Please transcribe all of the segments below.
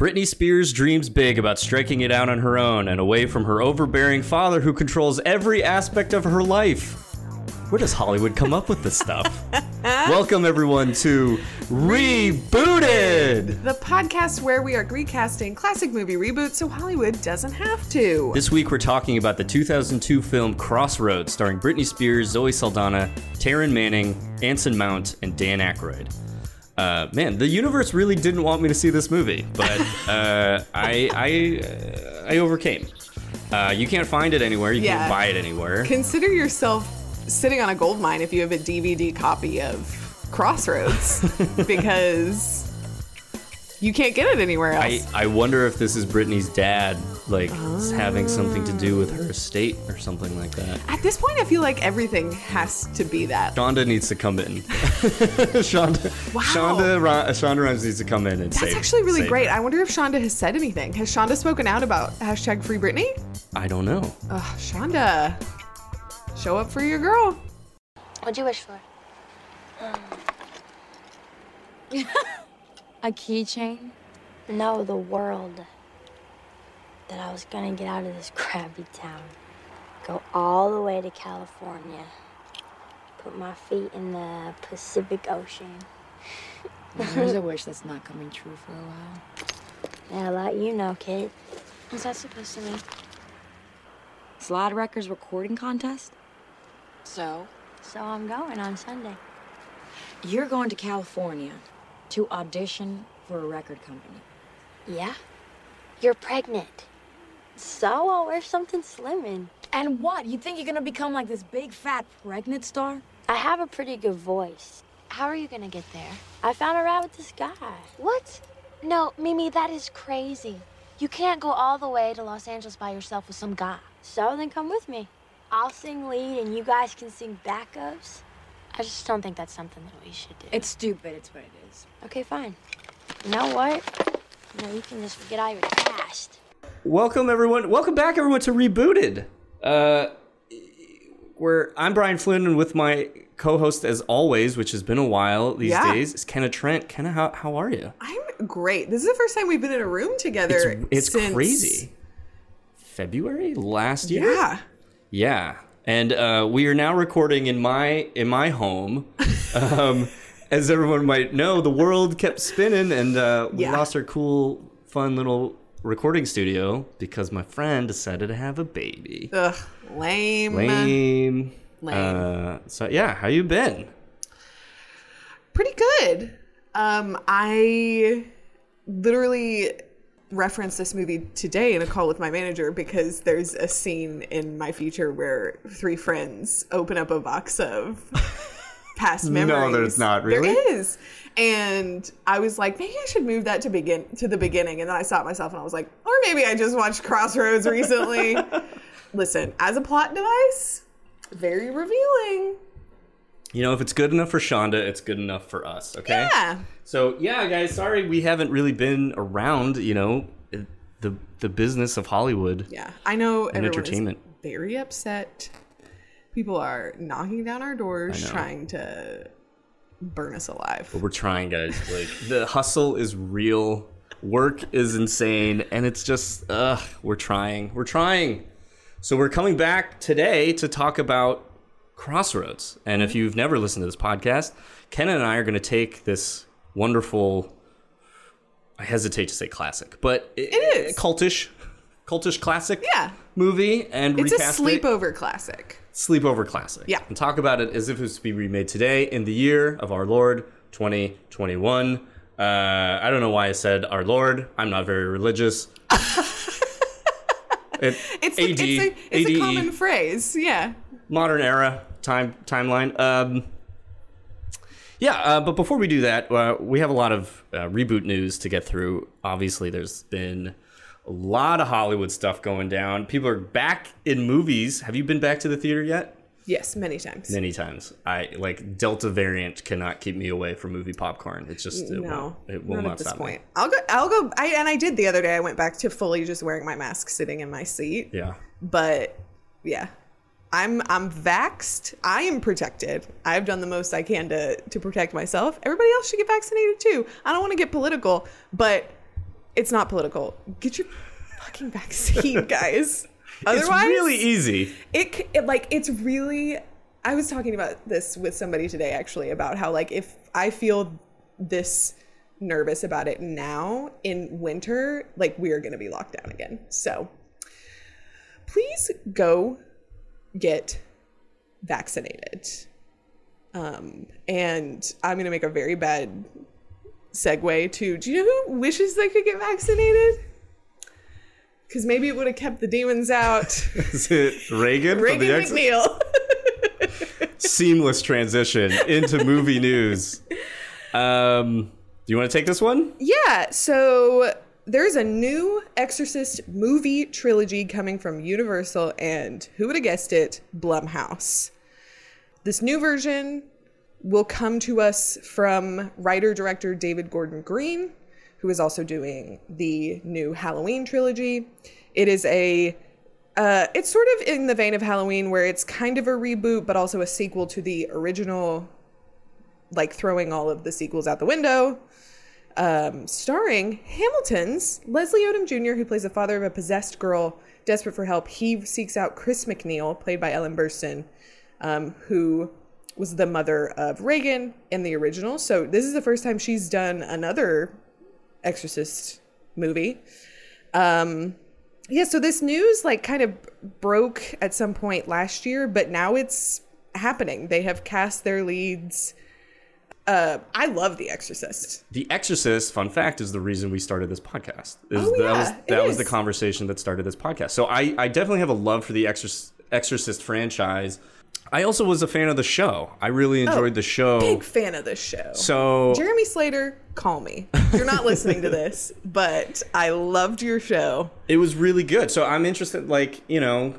Britney Spears dreams big about striking it out on her own and away from her overbearing father who controls every aspect of her life. Where does Hollywood come up with this stuff? Welcome, everyone, to Rebooted! The podcast where we are recasting classic movie reboots so Hollywood doesn't have to. This week, we're talking about the 2002 film Crossroads, starring Britney Spears, Zoe Saldana, Taryn Manning, Anson Mount, and Dan Aykroyd. Uh, man, the universe really didn't want me to see this movie, but uh, I I, uh, I overcame. Uh, you can't find it anywhere. You Yeah. can't buy it anywhere. Consider yourself sitting on a gold mine if you have a DVD copy of Crossroads because you can't get it anywhere else. I, I wonder if this is Britney's dad, like having something to do with her estate or something like that. At this point, I feel like everything has to be that. Shonda needs to come in. Shonda, Wow. Shonda, Ron, Shonda Rhimes needs to come in and That's save. actually really great. her. I wonder if Shonda has said anything. Has Shonda spoken out about hashtag free Britney? I don't know. Ugh, Shonda, show up for your girl. What'd you wish for? Um. A keychain? No, the world. That I was gonna get out of this crappy town. Go all the way to California. Put my feet in the Pacific Ocean. There's a wish that's not coming true for a while. Yeah, I'll let you know, kid. What's that supposed to mean? Slide Records recording contest? So? So I'm going on Sunday. You're going to California to audition for a record company. Yeah? You're pregnant. So I'll wear something slimming. And what? You think you're gonna become like this big fat pregnant star? I have a pretty good voice. How are you gonna get there? I found a ride with this guy. What? No, Mimi, that is crazy. You can't go all the way to Los Angeles by yourself with some guy. So then come with me. I'll sing lead and you guys can sing backups. I just don't think that's something that we should do. It's stupid, it's what it is. Okay, fine. You know what? You know, you can just forget all your past. Welcome everyone. Welcome back everyone to Rebooted. Uh where I'm Brian Flynn and with my co-host as always, which has been a while these Yeah. days, is Kenna Trent. Kenna, how, how are you? I'm great. This is the first time we've been in a room together. It's, it's since- crazy. February last year? Yeah. Yeah. And uh, we are now recording in my in my home. Um, as everyone might know, the world kept spinning, and uh, we Yeah. lost our cool, fun little recording studio because my friend decided to have a baby. Ugh, lame. Lame. Lame. Uh, so yeah, how you been? Pretty good. Um, I literally referenced this movie today in a call with my manager because there's a scene in my future where three friends open up a box of past No, memories. there's not, really? There is. And I was like, maybe I should move that to begin to the beginning. And then I stopped myself and I was like, or maybe I just watched Crossroads recently. Listen, as a plot device, very revealing. You know, if it's good enough for Shonda, it's good enough for us. Okay. Yeah. So yeah, guys, sorry we haven't really been around. You know, the the business of Hollywood. Yeah, I know everyone entertainment. is very upset. People are knocking down our doors trying to burn us alive. But we're trying, guys. Like the hustle is real. Work is insane, and it's just, ugh, we're trying. We're trying. So we're coming back today to talk about Crossroads. And if you've never listened to this podcast, Ken and I are going to take this wonderful. I hesitate to say classic, but it is. cultish, cultish classic. Yeah. Movie and It's a recast it sleepover classic. Sleepover classic. Yeah. And talk about it as if it was to be remade today in the year of our Lord 2021. Uh, I don't know why I said our Lord. I'm not very religious. It- It's a, it's a, it's a common phrase. Yeah. modern era time timeline. Um, yeah, uh, but before we do that, uh, we have a lot of uh, reboot news to get through. Obviously, there's been a lot of Hollywood stuff going down. People are back in movies. Have you been back to the theater yet? Yes, many times. many times. I like Delta variant cannot keep me away from movie popcorn. It's just it no, won't, it will not, not, at this point. me. I'll go. I'll go. I and I did the other day. I went back to fully just wearing my mask, sitting in my seat. Yeah, But yeah, I'm I'm vaxxed. I am protected. I've done the most I can to to protect myself. Everybody else should get vaccinated too. I don't want to get political, but it's not political. Get your fucking vaccine, guys. it's really easy. it, it like it's really i was talking about this with somebody today actually about how like if i feel this nervous about it now in winter like we are going to be locked down again so please go get vaccinated um and i'm going to make a very bad segue to do you know who wishes they could get vaccinated because maybe it would have kept the demons out Is it Regan? from Regan MacNeil. Seamless transition into movie news. Um, do you want to take this one? yeah, so there's a new Exorcist movie trilogy coming from Universal, and who would have guessed it? Blumhouse. This new version will come to us from writer director David Gordon Green, who is also doing the new Halloween trilogy. It is a uh, it's sort of in the vein of Halloween, where it's kind of a reboot, but also a sequel to the original, like throwing all of the sequels out the window. Um, starring Hamilton's Leslie Odom Jr., who plays the father of a possessed girl desperate for help. He seeks out Chris MacNeil, played by Ellen Burstyn, um, who was the mother of Regan in the original. So this is the first time she's done another Exorcist movie. Um, yeah, so this news like kind of broke at some point last year, but now it's happening. They have cast their leads. Uh, I love The Exorcist. The Exorcist, fun fact, is the reason we started this podcast. Is Oh, that yeah, was that was the conversation that started this podcast. So I, I definitely have a love for the Exorcist, Exorcist franchise. I also was a fan of the show. I really oh, enjoyed the show. Oh, Big fan of the show. So Jeremy Slater, call me. You're not listening to this, but I loved your show. it was really good. So I'm interested, like you know,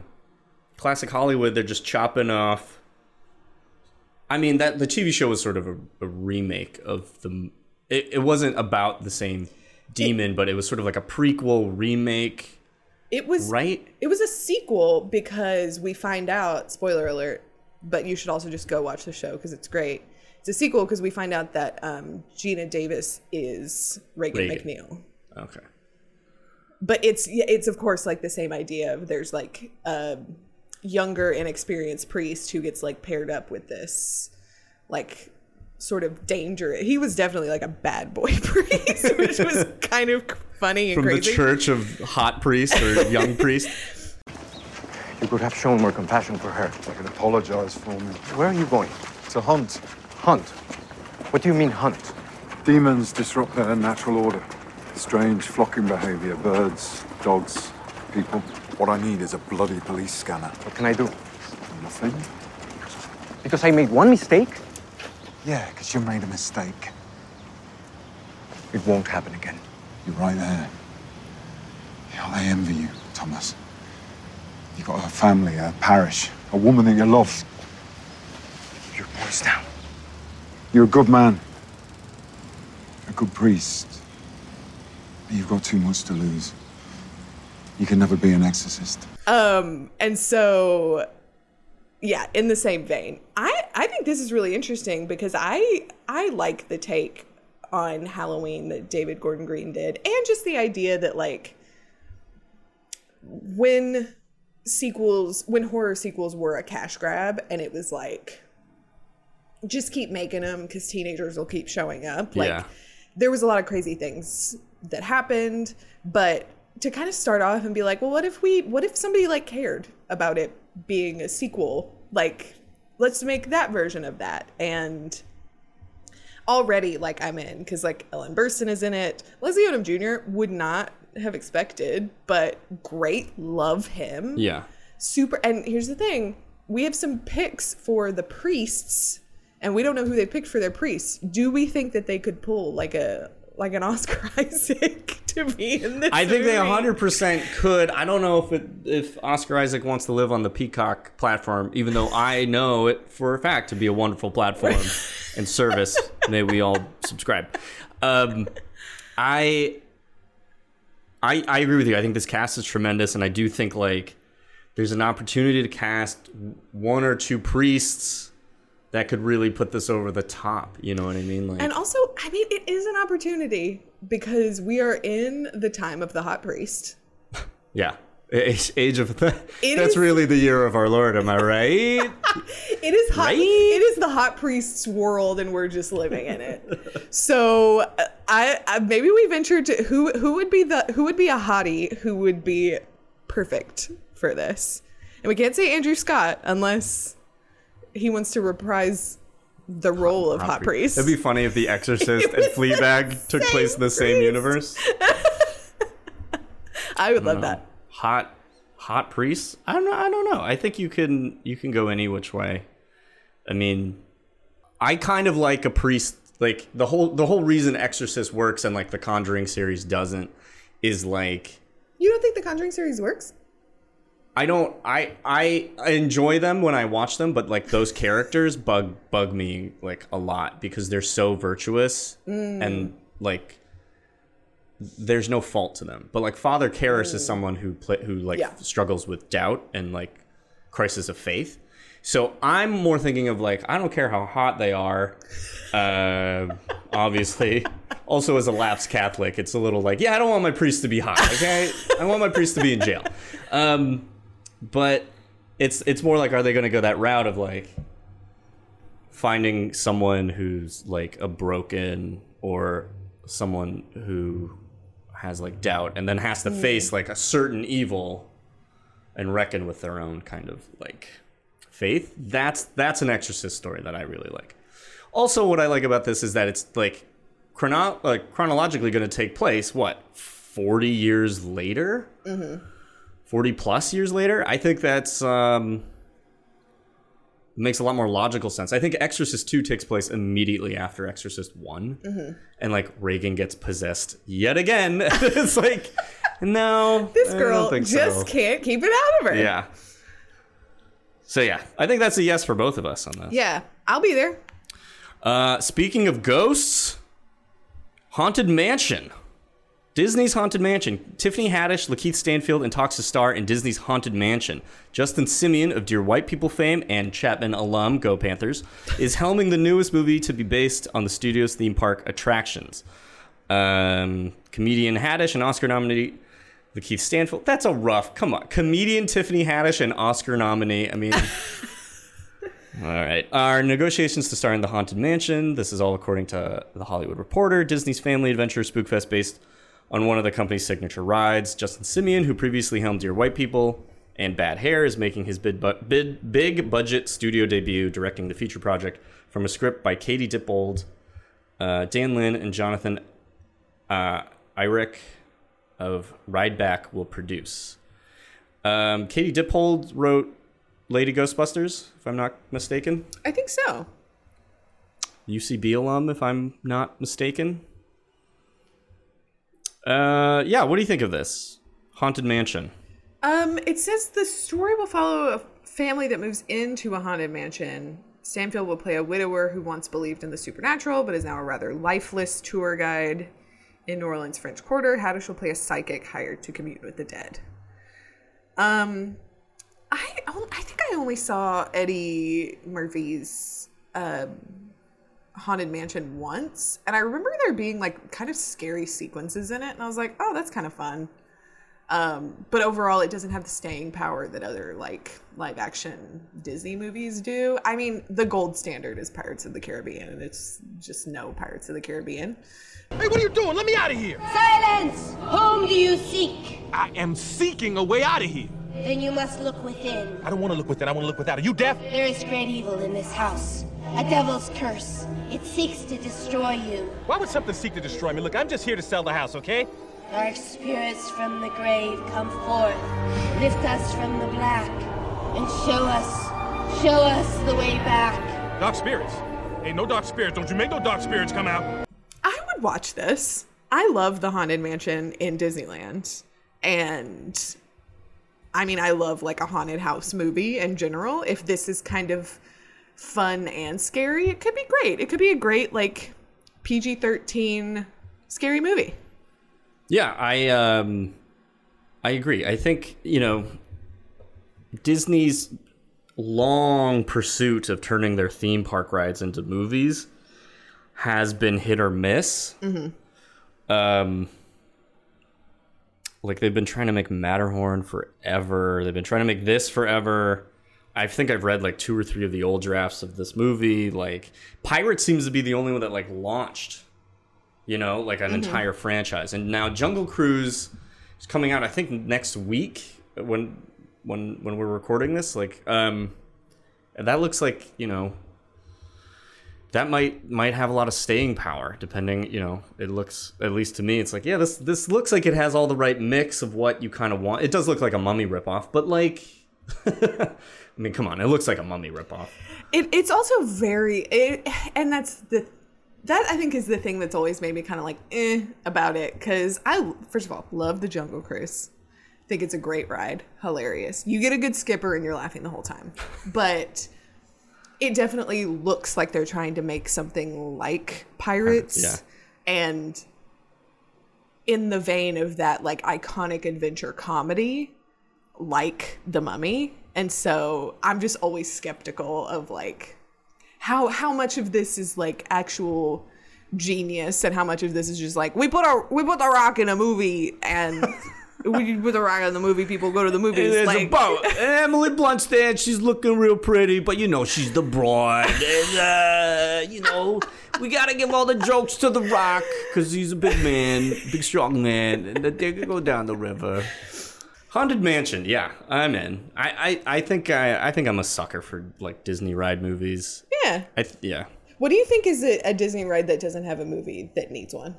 classic Hollywood. They're just chopping off. I mean that the TV show was sort of a, a remake of the. It, it wasn't about the same demon, but it was sort of like a prequel remake, It was right? It was a sequel because we find out, spoiler alert, but you should also just go watch the show because it's great. It's a sequel because we find out that um, Geena Davis is Regan, Regan. MacNeil. Okay. But it's it's of course like the same idea of there's like a younger inexperienced priest who gets like paired up with this like sort of danger. He was definitely like a bad boy priest, which was kind of funny and From crazy. the Church of Hot Priest or Young Priest. You could have shown more compassion for her. I can apologize for me. Where are you going? To hunt. Hunt. What do you mean hunt? Demons disrupt their natural order. Strange flocking behavior. Birds, dogs, people. What I need is a bloody police scanner. What can I do? Nothing? Because I made one mistake, Yeah, because you made a mistake. it won't happen again. You're right there. Yeah, I envy you, Thomas. You got a family, a parish, a woman that you love. Your voice down. You're a good man, a good priest. But you've got too much to lose. You can never be an exorcist. Um, and so yeah, in the same vein. I I think this is really interesting because I I like the take on Halloween that David Gordon Green did and just the idea that like when sequels when horror sequels were a cash grab and it was like just keep making them cuz teenagers will keep showing up. Like Yeah. there was a lot of crazy things that happened but to kind of start off and be like well what if we what if somebody like cared about it being a sequel? Like let's make that version of that. And already like i'm in because like ellen burstyn is in it. Leslie odom jr would not have expected but great love him Yeah. super and here's the thing we have some picks for the priests and we don't know who they picked for their priests do we think that they could pull like a like an oscar isaac to be in this I think they 100% could. I don't know if it, if Oscar Isaac wants to live on the Peacock platform, even though I know it for a fact to be a wonderful platform and service. May we all subscribe. Um, I, I I agree with you. I think this cast is tremendous, and I do think like there's an opportunity to cast one or two priests that could really put this over the top. You know what I mean? Like, and also I mean, it is an opportunity because we are in the time of the hot priest. Yeah. Age, age of the, It that's is- really the year of our Lord, am I right? It is hot. Right? It is the hot priest's world, and we're just living in it. so, uh, I, I maybe we ventured to who who would be the who would be a hottie who would be perfect for this, and we can't say Andrew Scott unless he wants to reprise the role of hot, priest. It'd be funny if The Exorcist and Fleabag took place in the same universe. I would love that. Hot, hot priests. I don't know. I don't know. I think you can you can go any which way. I mean, I kind of like a priest. Like the whole the whole reason Exorcist works and like the Conjuring series doesn't is like You don't think the Conjuring series works? I don't I I enjoy them when I watch them, but like those characters bug bug me like a lot because they're so virtuous mm. and like there's no fault to them. But like Father Karras is mm. someone who play, who like Yeah. struggles with doubt and like crisis of faith. So I'm more thinking of like I don't care how hot they are. Uh, obviously, also as a lapsed Catholic, it's a little like yeah, I don't want my priest to be hot. Okay, I want my priest to be in jail. Um, but it's it's more like are they going to go that route of like finding someone who's like a broken or someone who has like doubt and then has to face like a certain evil and reckon with their own kind of like faith that's that's an exorcist story that i really like. Also what i like about this is that it's like chrono- like chronologically going to take place what 40 years later? 40 plus years later? I think that's um makes a lot more logical sense. I think exorcist 2 takes place immediately after exorcist one. And like regan gets possessed yet again. It's like no This girl just so. can't keep it out of her. yeah so yeah i think that's a yes for both of us on that. Yeah, I'll be there. uh, speaking of ghosts, Haunted Mansion. Disney's Haunted Mansion. Tiffany Haddish, Lakeith Stanfield, and talks to star in Disney's Haunted Mansion. Justin Simien of Dear White People fame and Chapman alum, Go Panthers, is helming the newest movie to be based on the studio's theme park attractions. Um, comedian Haddish and Oscar nominee Lakeith Stanfield. That's a rough. Come on, comedian Tiffany Haddish and Oscar nominee. I mean. All right. Our negotiations to star in the Haunted Mansion. This is all according to the Hollywood Reporter. Disney's Family Adventure Spookfest based on one of the company's signature rides. Justin Simien, who previously helmed Dear White People and Bad Hair, is making his bid, bu- bid, big budget studio debut directing the feature project from a script by Katie Dippold, uh, Dan Lin, and Jonathan uh, Eirich of Rideback will produce. Um, Katie Dippold wrote Lady Ghostbusters, if I'm not mistaken. I think so. UCB alum, if I'm not mistaken. Uh, yeah. What do you think of this haunted mansion? Um, it says the story will follow a family that moves into a haunted mansion. Stanfield will play a widower who once believed in the supernatural but is now a rather lifeless tour guide in New Orleans French Quarter. Haddish will play a psychic hired to commune with the dead. Um, I I think I only saw Eddie Murphy's um, haunted mansion once, and I remember there being like kind of scary sequences in it, and I was like, oh, that's kind of fun. Um, but overall, it doesn't have the staying power that other like live action Disney movies do. I mean, the gold standard is Pirates of the Caribbean, and it's just no Pirates of the Caribbean. Hey, what are you doing? Let me out of here. Silence! Whom do you seek? I am seeking a way out of here. Then you must look within. I don't want to look within. I want to look without. Are you deaf? There is great evil in this house. A devil's curse. It seeks to destroy you. Why would something seek to destroy me? Look, I'm just here to sell the house, okay? Dark spirits from the grave come forth. Lift us from the black. And show us, show us the way back. Dark spirits. Hey, no dark spirits. Don't you make no dark spirits come out. I would watch this. I love the Haunted Mansion in Disneyland. And I mean, I love like a haunted house movie in general. If this is kind of fun and scary, it could be great. It could be a great, like, PG 13 scary movie. Yeah, I um, I agree. I think you know Disney's long pursuit of turning their theme park rides into movies has been hit or miss. Um, like they've been trying to make Matterhorn forever. They've been trying to make this forever. I think I've read like two or three of the old drafts of this movie. Like Pirates seems to be the only one that like launched, you know, like an entire franchise. And now Jungle Cruise is coming out. I think next week when when when we're recording this. Like, um, that looks like you know that might might have a lot of staying power depending you know it looks at least to me it's like yeah this this looks like it has all the right mix of what you kind of want it does look like a mummy ripoff but like i mean come on it looks like a mummy ripoff It, it's also very, it, and that's the that I think is the thing that's always made me kind of like eh about it because I first of all love the Jungle Cruise. Think it's a great ride, hilarious. You get a good skipper and you're laughing the whole time, but it definitely looks like they're trying to make something like Pirates, Yeah. and in the vein of that like iconic adventure comedy like the mummy and so i'm just always skeptical of like how how much of this is like actual genius and how much of this is just like we put our we put the rock in a movie and we put the rock in the movie people go to the movies There's like a boat. Emily Blunt's there. She's looking real pretty, but you know she's the broad. And, uh, you know, we gotta give all the jokes to The Rock because he's a big man, big strong man, and that they could go down the river. Haunted Mansion, yeah, I'm in. I, I, I think I, I think I'm a sucker for like Disney ride movies. yeah I, th- yeah. what do you think is a, a disney ride that doesn't have a movie that needs one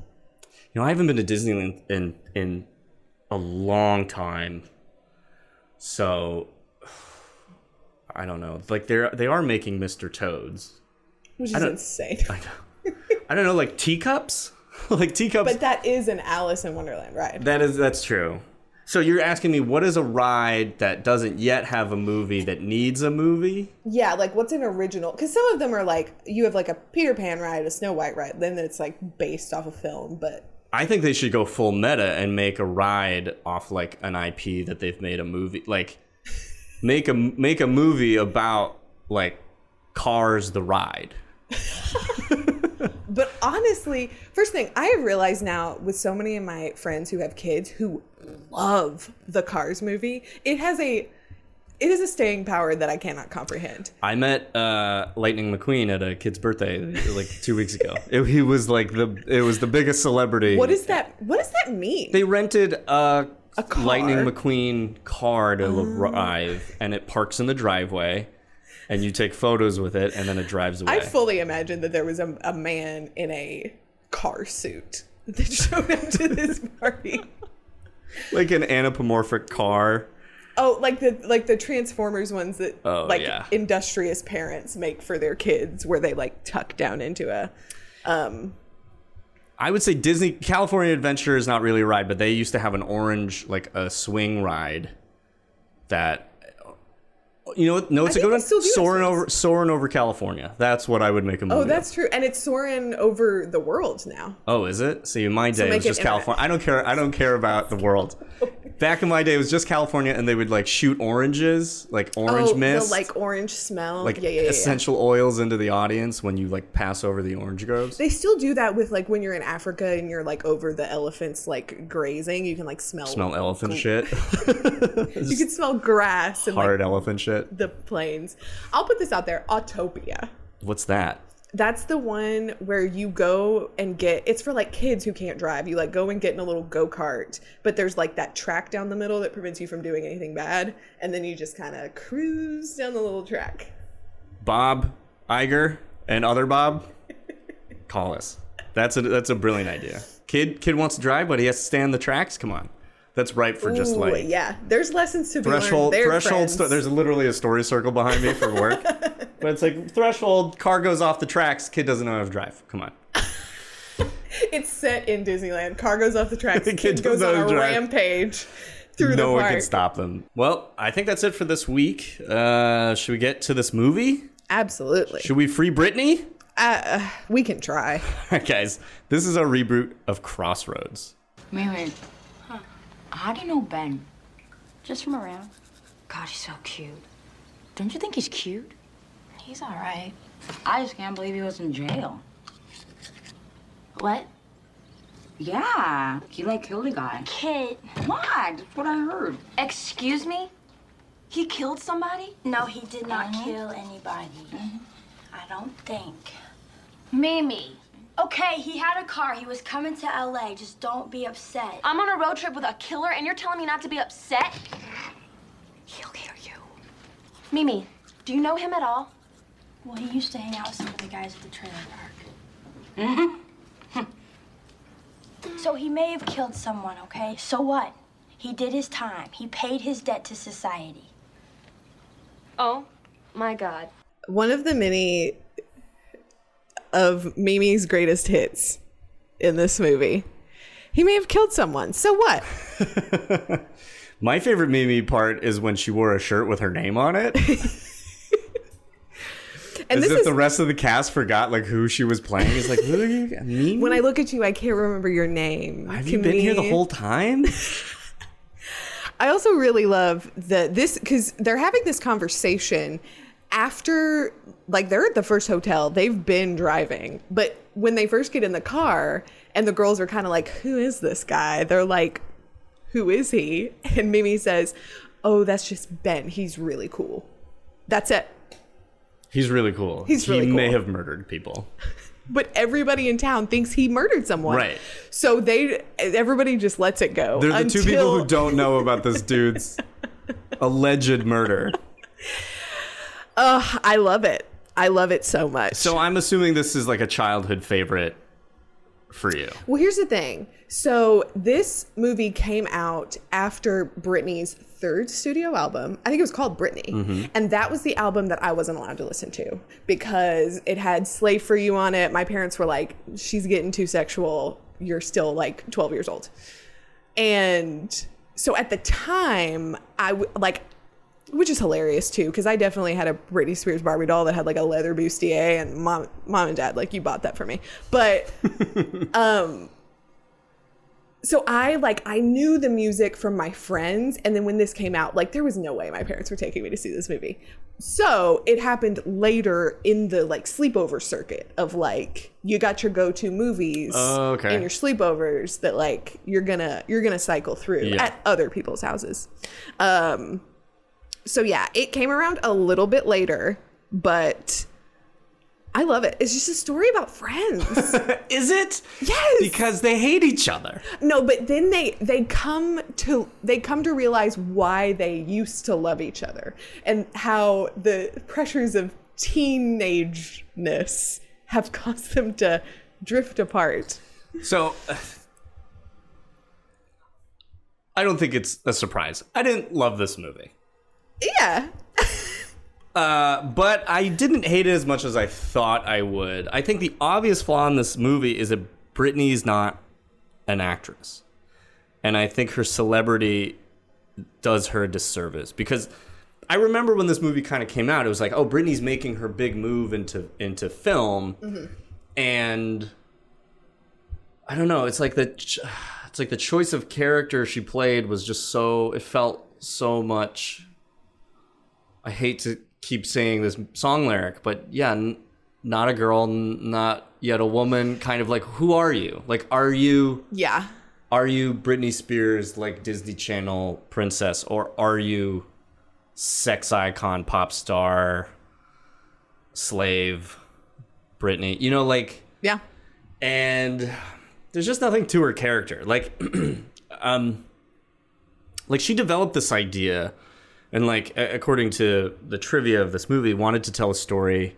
You know, I haven't been to Disneyland in in a long time. So I don't know. Like they're they are making Mr. Toads. which is I don't- insane I don't know, like teacups? like teacups. but that is an alice in wonderland ride that is that's true. So you're asking me what is a ride that doesn't yet have a movie that needs a movie? Yeah, like what's an original? Because some of them are like you have like a Peter Pan ride, a Snow White ride, then it's like based off a film. But I think they should go full meta and make a ride off like an IP that they've made a movie like make a make a movie about like Cars the ride. but honestly, first thing I have realized now with so many of my friends who have kids who love the Cars movie, it has a it is a staying power that I cannot comprehend. I met uh, Lightning McQueen at a kid's birthday like two weeks ago. It, he was like the it was the biggest celebrity. What is that? What does that mean? They rented a, A car? Lightning McQueen car to arrive, and it parks in the driveway, and you take photos with it, and then it drives away. I fully imagine that there was a, a man in a car suit that showed up to this party. like an anthropomorphic car. Oh, like the like the Transformers ones that Oh, like yeah. industrious parents make for their kids, where they like tuck down into a. Um, I would say Disney California Adventure is not really a ride, but they used to have an orange like a swing ride that you know what? No, it's a think good one. Soaring over Soaring over California. That's what I would make a movie. oh, of. that's true, and it's soaring over the world now. Oh, is it? See, in my day, it was just internet. California. I don't care. I don't care about the world. Back in my day, it was just California, and they would like shoot oranges, like orange oh, mist, the like orange smell. like yeah, yeah, yeah, yeah. essential oils into the audience when you like pass over the orange groves. They still do that with like when you're in Africa and you're like over the elephants like grazing. You can like smell Smell elephant shit, You can smell grass and hard like elephant shit. the plains. I'll put this out there. Autopia. What's that? That's the one where you go and get it's for like kids who can't drive. You like go and get in a little go-kart, but there's like that track down the middle that prevents you from doing anything bad, and then you just kind of cruise down the little track. Bob Iger and other Bob, call us. That's a that's a brilliant idea. Kid kid wants to drive, but he has to stay on the tracks. Come on, that's right for just Ooh, like yeah, there's lessons to be threshold learned. there, threshold. Sto- there's literally a story circle behind me for work, but it's like threshold. Car goes off the tracks. Kid doesn't know how to drive. Come on. It's set in Disneyland. Car goes off the tracks. The Kid kid goes doesn't on a drive. rampage through no the one can stop them. Well, I think that's it for this week. Uh, should we get to this movie? Absolutely. Should we free Britney? Uh, we can try. All right, guys. This is our reboot of Crossroads. Mary, how do you know Ben? Just from around. God, he's so cute. Don't you think he's cute? He's all right. I just can't believe he was in jail. What? Yeah, he like killed a guy. Kit. What? That's what I heard. Excuse me? He killed somebody? No, he did not Mhm. kill anybody. Mm-hmm. I don't think. Mimi. Okay, he had a car. He was coming to LA. Just don't be upset. I'm on a road trip with a killer and you're telling me not to be upset? He'll hear you. Mimi, do you know him at all? Well, he used to hang out with some of the guys at the trailer park. Mm-hmm. So he may have killed someone, okay? So what? He did his time. He paid his debt to society. Oh, my God. One of the many of Mimi's greatest hits in this movie. He may have killed someone. So what? My favorite Mimi part is when she wore a shirt with her name on it. And As this if is the rest of the cast forgot like who she was playing. It's like, who are you? Mimi? when I look at you, I can't remember your name. Have you Can been here the whole time? I also really love that this because they're having this conversation after, like, they're at the first hotel. They've been driving, but when they first get in the car and the girls are kind of like, "Who is this guy?" They're like, "Who is he?" And Mimi says, "Oh, that's just Ben. He's really cool." That's it. He's really cool. He's really he really may have murdered people. But everybody in town thinks he murdered someone. Right. So they, everybody just lets it go. They're the two people who don't know about this dude's alleged murder. Ugh, I love it. I love it so much. So I'm assuming this is like a childhood favorite for you. Well, here's the thing. So this movie came out after Britney's third studio album. I think it was called Britney. Mhm. And that was the album that I wasn't allowed to listen to because it had Slave for You on it. My parents were like, she's getting too sexual. You're still like 12 years old. And so at the time, I w- like, which is hilarious too, because I definitely had a Britney Spears Barbie doll that had like a leather bustier, and mom, mom and dad, like, you bought that for me. But, um, so I like I knew the music from my friends, and then when this came out, like there was no way my parents were taking me to see this movie. So it happened later in the like sleepover circuit of like you got your go-to movies Oh, okay. and your sleepovers that like you're gonna you're gonna cycle through Yeah. at other people's houses. Um, so yeah, it came around a little bit later, but I love it. It's just a story about friends. Is it? Yes. Because they hate each other. No, but then they they come to they come to realize why they used to love each other and how the pressures of teenageness have caused them to drift apart. So I don't think it's a surprise. I didn't love this movie. Yeah. Uh, but I didn't hate it as much as I thought I would. I think the obvious flaw in this movie is that Britney's not an actress. And I think her celebrity does her a disservice because I remember when this movie kind of came out, it was like, oh, Britney's making her big move into into film, and I don't know. It's like the it's like the choice of character she played was just so it felt so much. I hate to keep saying this song lyric, but yeah, n- not a girl, n- not yet a woman. Kind of like, who are you? Like, are you? Yeah. Are you Britney Spears, like Disney Channel princess, or are you sex icon, pop star, slave, Britney? You know, like Yeah. and there's just nothing to her character. Like, um, like she developed this idea, and like according to the trivia of this movie, wanted to tell a story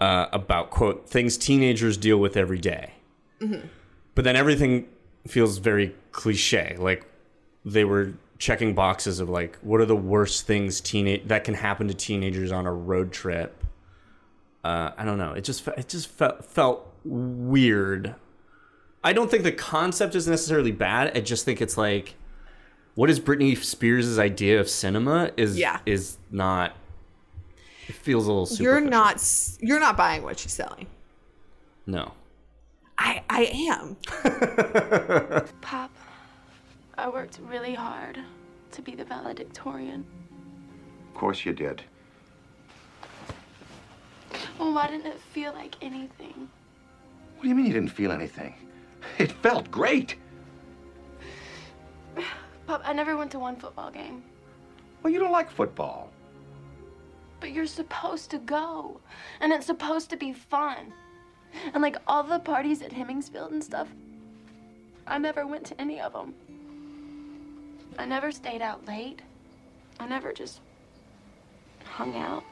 uh, about quote things teenagers deal with every day. But then everything feels very cliche. Like they were checking boxes of like what are the worst things teenage that can happen to teenagers on a road trip. Uh, I don't know. It just it just felt felt weird. I don't think the concept is necessarily bad. I just think it's like what is Britney Spears' idea of cinema is Yeah. is not. It feels a little You're not you're not buying what she's selling. No. I I am. Pop, I worked really hard to be the valedictorian. Of course you did. Well, why didn't it feel like anything? What do you mean you didn't feel anything? It felt great. Pop, I never went to one football game. Well, you don't like football. But you're supposed to go. And it's supposed to be fun. And like all the parties at Hemingsfield and stuff, I never went to any of them. I never stayed out late. I never just hung out.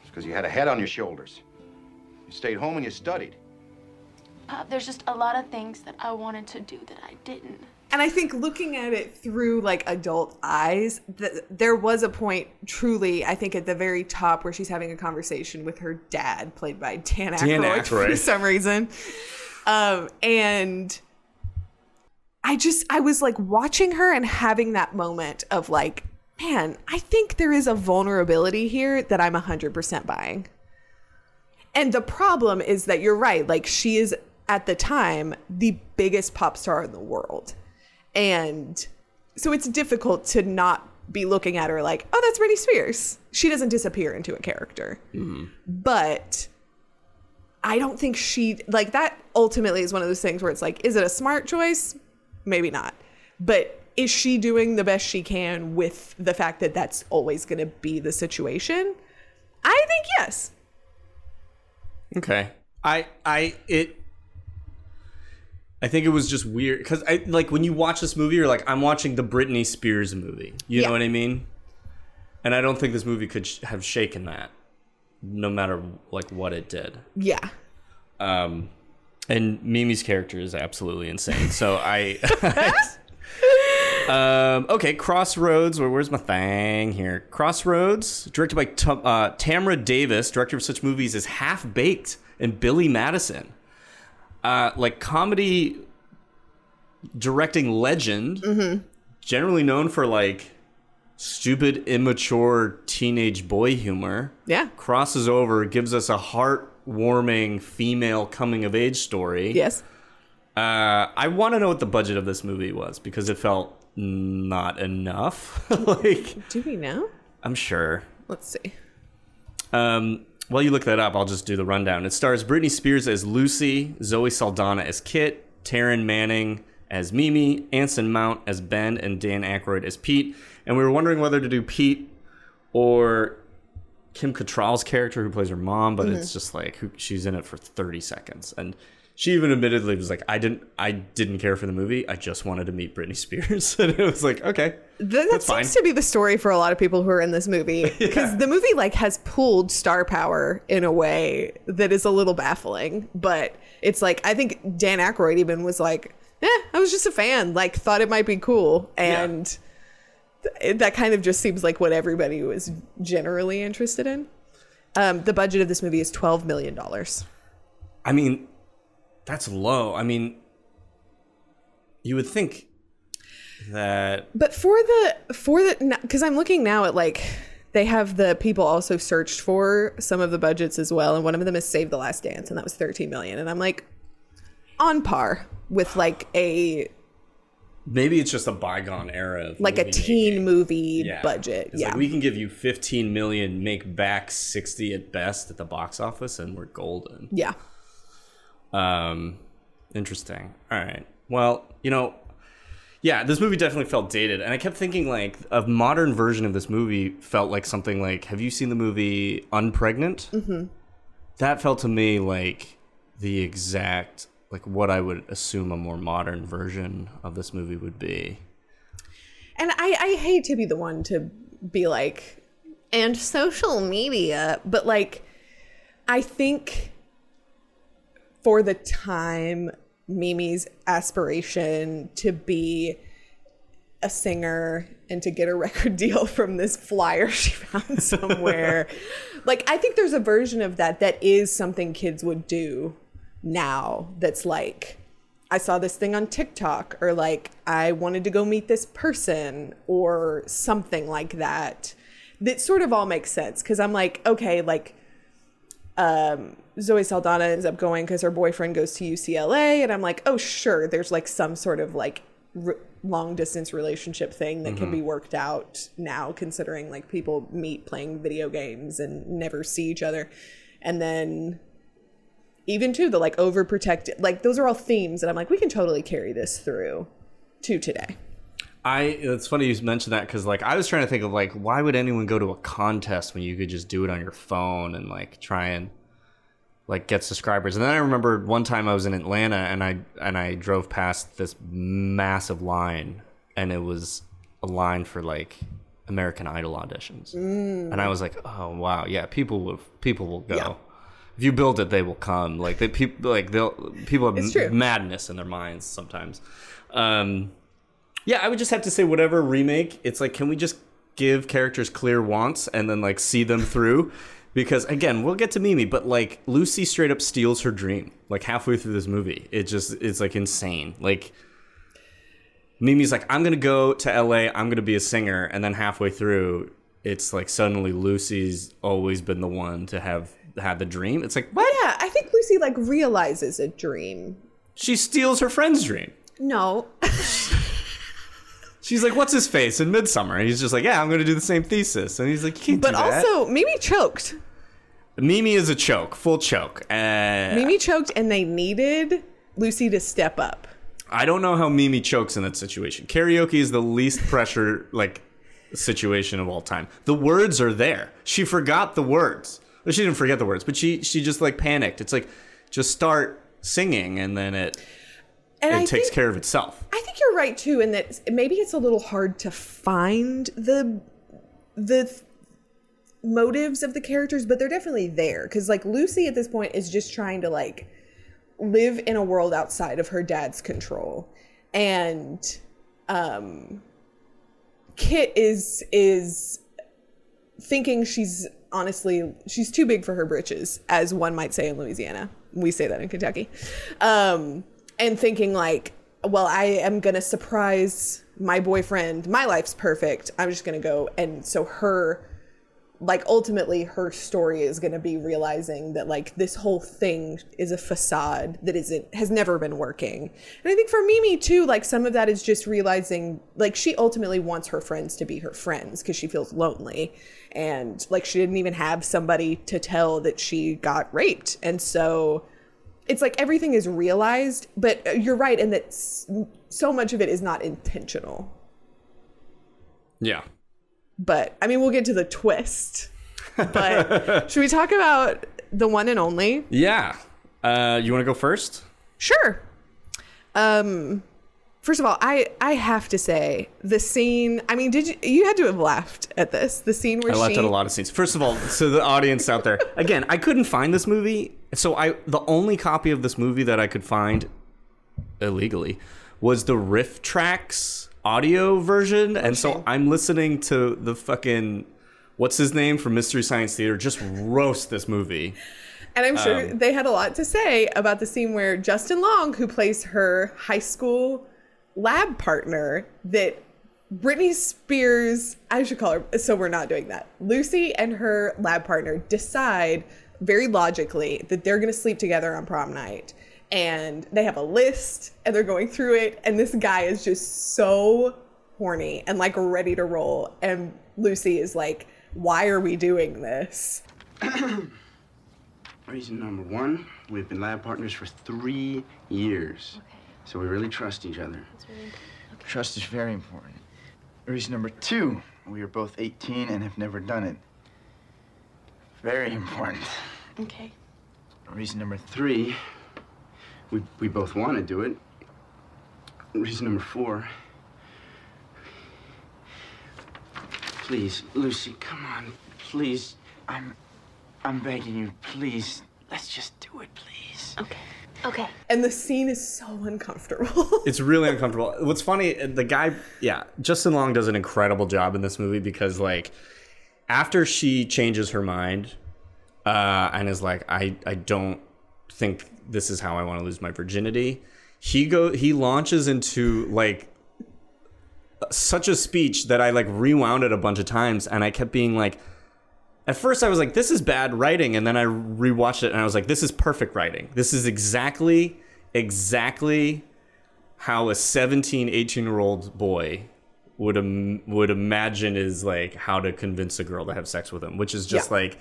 It's because you had a head on your shoulders. You stayed home and you studied. Pop, there's just a lot of things that I wanted to do that I didn't. And I think looking at it through like adult eyes, th- there was a point truly, I think at the very top where she's having a conversation with her dad, played by Dan Aykroyd, Dan for some reason. Um, and I just, I was like watching her and having that moment of like, man, I think there is a vulnerability here that I'm 100% buying. And the problem is that you're right. Like, she is at the time the biggest pop star in the world. And so it's difficult to not be looking at her like, oh, that's Britney Spears. She doesn't disappear into a character. But I don't think she, like, that ultimately is one of those things where it's like, is it a smart choice? Maybe not. But is she doing the best she can with the fact that that's always going to be the situation? I think yes. Okay. I I it I think it was just weird because I like when you watch this movie, you're like, I'm watching the Britney Spears movie. You Yeah. know what I mean? And I don't think this movie could sh- have shaken that, no matter like what it did. Yeah. Um, and Mimi's character is absolutely insane. So I. um, okay, Crossroads. Where, where's my thing here? Crossroads, directed by T- uh, Tamra Davis, director of such movies as Half Baked and Billy Madison. Uh, like comedy directing legend, generally known for like stupid, immature teenage boy humor. Yeah. Crosses over, gives us a heartwarming female coming of age story. Yes. Uh, I want to know what the budget of this movie was because it felt not enough. like, Do we know? I'm sure. Let's see. Um, while you look that up, I'll just do the rundown. It stars Britney Spears as Lucy, Zoe Saldana as Kit, Taryn Manning as Mimi, Anson Mount as Ben, and Dan Aykroyd as Pete. And we were wondering whether to do Pete or Kim Cattrall's character who plays her mom, but mm-hmm. it's just like who, she's in it for 30 seconds. And she even admittedly was like, "I didn't, I didn't care for the movie. I just wanted to meet Britney Spears." and it was like, okay, Th- that seems fine. to be the story for a lot of people who are in this movie because the movie like has pulled star power in a way that is a little baffling. But it's like I think Dan Aykroyd even was like, "Eh, I was just a fan. Like, thought it might be cool," and th- that kind of just seems like what everybody was generally interested in. Um, the budget of this movie is twelve million dollars. I mean, that's low. I mean, you would think that But for the for the because I'm looking now at like they have the people also searched for some of the budgets as well, and one of them is Save the Last Dance, and that was 13 million, and I'm like on par with like a maybe it's just a bygone era of like a teen making. movie Yeah. budget. It's yeah, like we can give you 15 million, make back 60 at best at the box office, and we're golden. yeah. Um, interesting. All right. Well, you know, yeah, this movie definitely felt dated, and I kept thinking like a modern version of this movie felt like something like, have you seen the movie Unpregnant? Mm-hmm. That felt to me like the exact like what I would assume a more modern version of this movie would be. And I, I hate to be the one to be like, and social media, but like, I think for the time, Mimi's aspiration to be a singer and to get a record deal from this flyer she found somewhere. like, I think there's a version of that that is something kids would do now that's like, I saw this thing on TikTok, or like, I wanted to go meet this person, or something like that. That sort of all makes sense because I'm like, okay, like, um, Zoe Saldana ends up going because her boyfriend goes to UCLA, and I'm like, oh, sure, there's like some sort of like r- long distance relationship thing that can be worked out now, considering like people meet playing video games and never see each other. And then even too the like overprotected like those are all themes that I'm like we can totally carry this through to today. I it's funny you mentioned that because like I was trying to think of like why would anyone go to a contest when you could just do it on your phone and like try and like get subscribers. And then I remember one time I was in Atlanta and I and I drove past this massive line and it was a line for like American Idol auditions. Mm. And I was like, "Oh wow, yeah, people will people will go. If you build it, they will come. Like they people like they'll people have madness in their minds sometimes." Um yeah, I would just have to say whatever remake, it's like can we just give characters clear wants and then like see them through? Because again, we'll get to Mimi, but like Lucy straight up steals her dream like halfway through this movie. It just it's like insane. Like Mimi's like, I'm gonna go to LA, I'm gonna be a singer, and then halfway through, it's like suddenly Lucy's always been the one to have had the dream. It's like, what? Yeah, I think Lucy like realizes a dream. She steals her friend's dream. No. She's like, what's his face in Midsummer? And he's just like, yeah, I'm gonna do the same thesis. And he's like, you can't But do that. also Mimi choked. Mimi is a choke, full choke. Uh, Mimi choked and they needed Lucy to step up. I don't know how Mimi chokes in that situation. Karaoke is the least pressure like situation of all time. The words are there. She forgot the words. Well, she didn't forget the words, but she she just like panicked. It's like just start singing and then it And it takes think- care of itself. I think you're right too, in that maybe it's a little hard to find the the th- motives of the characters, but they're definitely there. Because like Lucy at this point is just trying to like live in a world outside of her dad's control, and um, Kit is is thinking she's honestly she's too big for her britches, as one might say in Louisiana. We say that in Kentucky, um, and thinking like, well, I am gonna surprise my boyfriend. My life's perfect. I'm just gonna go, and so her like ultimately her story is going to be realizing that like this whole thing is a facade that isn't has never been working and i think for mimi too like some of that is just realizing like she ultimately wants her friends to be her friends because she feels lonely and like she didn't even have somebody to tell that she got raped and so it's like everything is realized but uh, you're right in that so much of it is not intentional Yeah. but I mean, we'll get to the twist. But should we talk about the one and only? Yeah. Uh, you want to go first? Sure. Um, first of all, I I have to say the scene. I mean, did you you had to have laughed at this? The scene where I left she out a lot of scenes. First of all, so the audience out there, again, I couldn't find this movie. So I the only copy of this movie that I could find illegally was the RiffTrax audio version, and so I'm listening to the fucking what's his name from Mystery Science Theater just roast this movie. And I'm sure Um, they had a lot to say about the scene where Justin Long, who plays her high school lab partner, that Britney Spears, I should call her, so we're not doing that. Lucy and her lab partner decide very logically that they're going to sleep together on prom night. And they have a list and they're going through it. And this guy is just so horny and like ready to roll. And Lucy is like, why are we doing this? Reason number one, we've been lab partners for three years. So we really trust each other. Trust is very important. Reason number two, we are both 18 and have never done it. Very important. Okay. Reason number three, we, we both want to do it. Reason number four, please, Lucy, come on, please. I'm, I'm begging you, please. Let's just do it, please. Okay. Okay. And the scene is so uncomfortable. It's really uncomfortable. What's funny, uh, the guy, yeah, Justin Long does an incredible job in this movie because, like, after she changes her mind uh, and is like, I, I don't think this is how I want to lose my virginity, he go he launches into like such a speech that I like rewound it a bunch of times, and I kept being like. At first, I was like, this is bad writing. And then I rewatched it and I was like, this is perfect writing. This is exactly, exactly how a 17, 18 year old boy would Im- would imagine is like how to convince a girl to have sex with him, which is just Yeah. like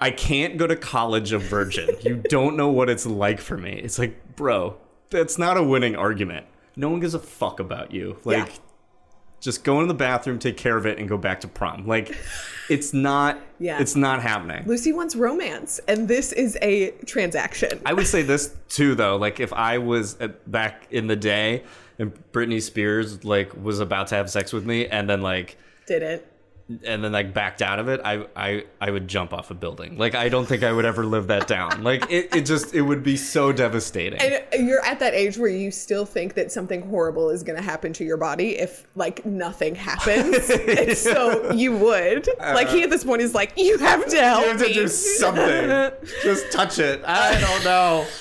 I can't go to college a virgin. You don't know what it's like for me. It's like, bro, that's not a winning argument. No one gives a fuck about you. Like, Yeah. just go in the bathroom, take care of it, and go back to prom. Like, it's not. Yeah. It's not happening. Lucy wants romance, and this is a transaction. I would say this too, though. Like, if I was at, back in the day and Britney Spears like was about to have sex with me, and then like Didn't. And then like backed out of it, I I I would jump off a building. Like, I don't think I would ever live that down. Like, it, it just it would be so devastating. And you're at that age where you still think that something horrible is going to happen to your body if like nothing happens. and so you would. like he at this point is like, you have to help you have to me. do something. Just touch it. I don't know.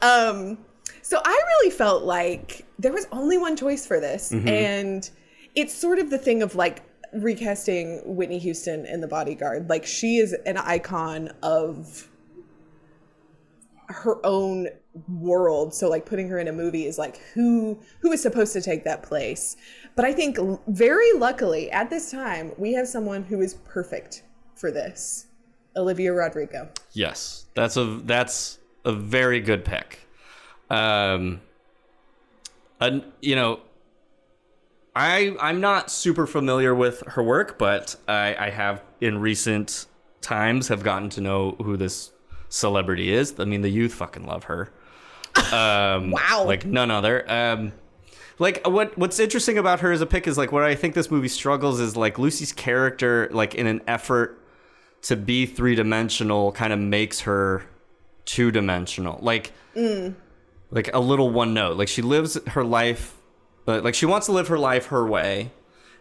Um, so I really felt like there was only one choice for this, Mhm. and it's sort of the thing of like recasting Whitney Houston in The Bodyguard. Like she is an icon of her own world. So like putting her in a movie is like who who is supposed to take that place. But I think very luckily at this time we have someone who is perfect for this. Olivia Rodrigo. Yes, that's a that's a very good pick. Um, and you know, I I'm not super familiar with her work, but I, I have in recent times have gotten to know who this celebrity is. I mean, the youth fucking love her. Um, wow, like none other. Um, like what what's interesting about her as a pick is like what I think this movie struggles is like Lucy's character, like in an effort to be three dimensional, kind of makes her two dimensional. Like Mm. like a little one note. Like she lives her life, but like she wants to live her life her way,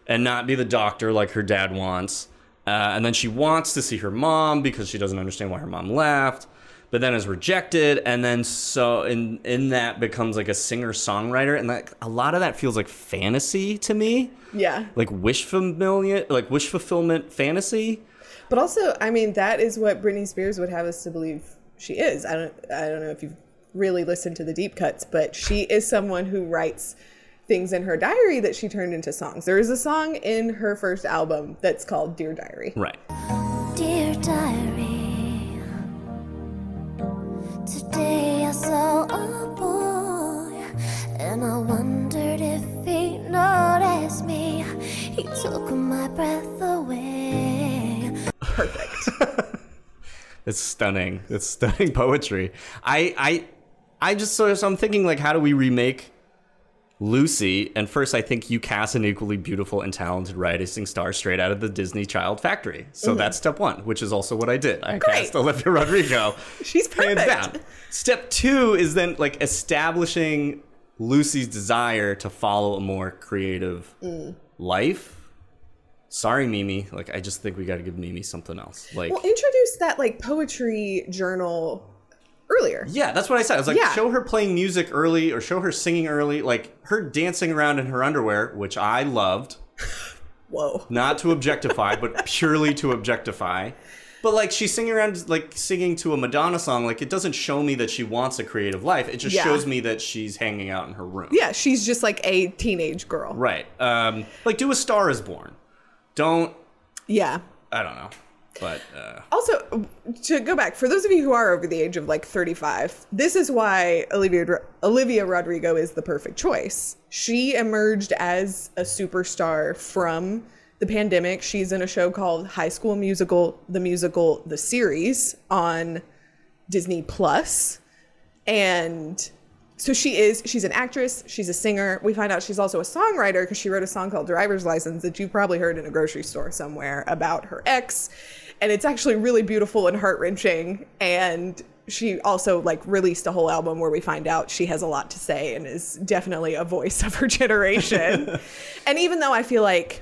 and not be the doctor like her dad wants. Uh, and then she wants to see her mom because she doesn't understand why her mom left, but then is rejected. And then so in in that becomes like a singer songwriter, and like a lot of that feels like fantasy to me, Yeah. like wish fulfillment, like wish fulfillment fantasy. But also, I mean, that is what Britney Spears would have us to believe she is. I don't, I don't know if you've really listened to the deep cuts, but she is someone who writes things in her diary that she turned into songs. There is a song in her first album that's called "Dear Diary." Right. Dear diary, today I saw a boy and I wondered if he noticed me. He took my breath away. Perfect. it's stunning. It's stunning poetry. I I I just so, so I'm thinking like how do we remake Lucy? And first I think you cast an equally beautiful and talented rising star straight out of the Disney Child Factory. So Mhm. that's step 1, which is also what I did. I Great. cast Olivia Rodrigo. She's Hands perfect. down. Step 2 is then like establishing Lucy's desire to follow a more creative Mm. life. Sorry, Mimi. Like I just think we got to give Mimi something else. Like Well, introduce that like poetry journal earlier. Yeah, that's what I said. I was like, Yeah. show her playing music early or show her singing early. Like her dancing around in her underwear, which I loved. Whoa. Not to objectify, but purely to objectify. But like she's singing around, like singing to a Madonna song. Like it doesn't show me that she wants a creative life. It just Yeah. shows me that she's hanging out in her room. Yeah, she's just like a teenage girl. Right. Um, like do a Star is Born. Don't. Yeah. I don't know. But uh, Also, to go back, for those of you who are over the age of like 35, this is why Olivia Olivia Rodrigo is the perfect choice. She emerged as a superstar from the pandemic. She's in a show called High School Musical, the musical, the series on Disney Plus. And so she is she's an actress she's a singer we find out she's also a songwriter because she wrote a song called driver's license that you've probably heard in a grocery store somewhere about her ex and it's actually really beautiful and heart-wrenching and she also like released a whole album where we find out she has a lot to say and is definitely a voice of her generation and even though i feel like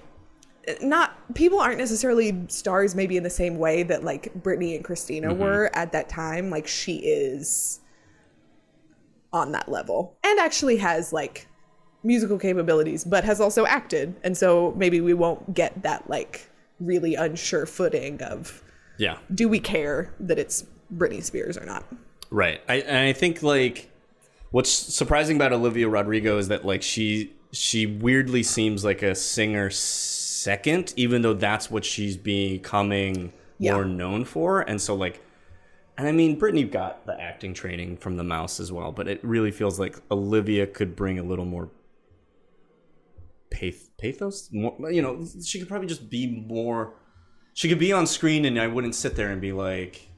not people aren't necessarily stars maybe in the same way that like Britney and Christina Mhm. were at that time like she is on that level and actually has like musical capabilities but has also acted and so maybe we won't get that like really unsure footing of yeah. do we care that it's Britney Spears or not Right. I and I think like what's surprising about Olivia Rodrigo is that like she she weirdly seems like a singer second, even though that's what she's becoming Yeah. more known for. And so like and I mean Britney got the acting training from the mouse as well, but it really feels like Olivia could bring a little more path- pathos? More you know she could probably just be more she could be on screen and i wouldn't sit there and be like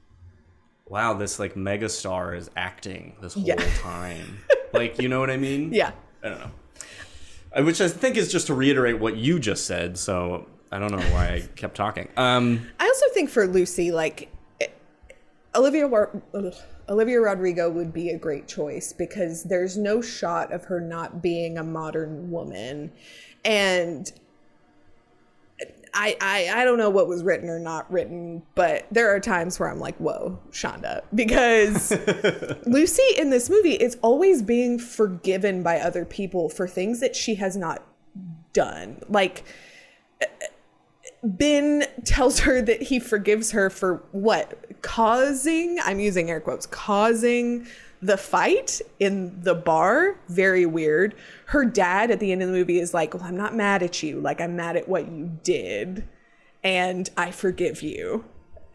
wow this like megastar is acting this whole Yeah. time. Like you know what i mean? Yeah. i don't know. Which i think is just to reiterate what you just said so i don't know why i kept talking. Um I also think for Lucy, like Olivia ugh, Olivia Rodrigo would be a great choice because there's no shot of her not being a modern woman, and I, I I don't know what was written or not written, but there are times where I'm like, whoa, Shonda, because Lucy in this movie is always being forgiven by other people for things that she has not done, like. Ben tells her that he forgives her for what? Causing, I'm using air quotes, causing the fight in the bar. Very weird. Her dad at the end of the movie is like, Well, I'm not mad at you. Like, I'm mad at what you did. And I forgive you.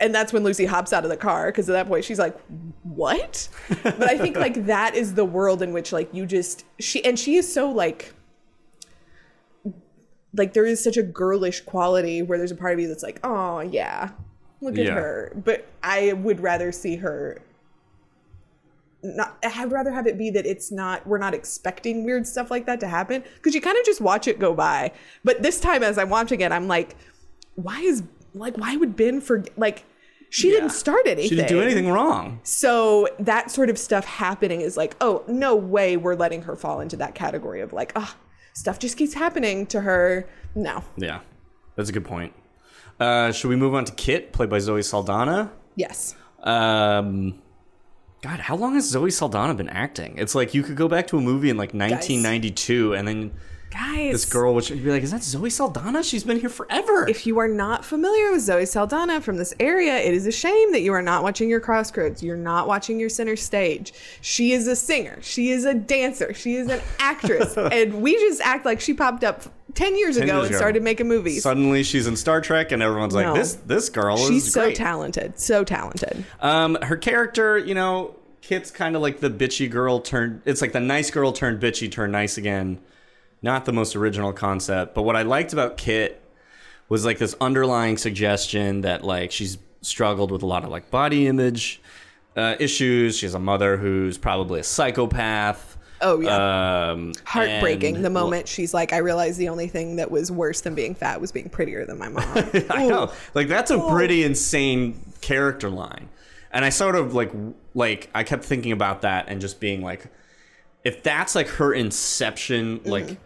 And that's when Lucy hops out of the car because at that point she's like, What? But I think like that is the world in which like you just, she, and she is so like, like there is such a girlish quality where there's a part of you that's like, oh yeah, look at Yeah. her. But I would rather see her. Not, I'd rather have it be that it's not. We're not expecting weird stuff like that to happen because you kind of just watch it go by. But this time, as I'm watching it, I'm like, why is like why would Ben forget? Like she didn't start anything. she didn't do anything wrong So that sort of stuff happening is like, oh, no way we're letting her fall into that category of like, ah, stuff just keeps happening to her. No. yeah that's a good point uh should we move on to kit played by zoe saldana Yes. Um, God, how long has Zoe Saldana been acting? It's like you could go back to a movie in like 1992, and then Guys. this girl would be like, "Is that Zoe Saldana? She's been here forever." If you are not familiar with Zoe Saldana from this area, it is a shame that you are not watching your Crossroads. You're not watching your Center Stage. She is a singer. She is a dancer. She is an actress. and we just act like she popped up 10 years 10 ago years and ago. started making movies. Suddenly, she's in Star Trek, and everyone's like, "This this girl She's is so great." talented. So talented. Um, her character, you know, Kit's kind of like the bitchy girl turned. It's like the nice girl turned bitchy turned nice again. Not the most original concept, but what I liked about Kit was like this underlying suggestion that like she's struggled with a lot of like body image uh, issues. She has a mother who's probably a psychopath. Oh yeah. Um, Heartbreaking and- the moment she's like, I realized the only thing that was worse than being fat was being prettier than my mom. I know. Like that's a pretty insane character line. And I sort of like like I kept thinking about that and just being like if that's like her inception Mm-hmm. like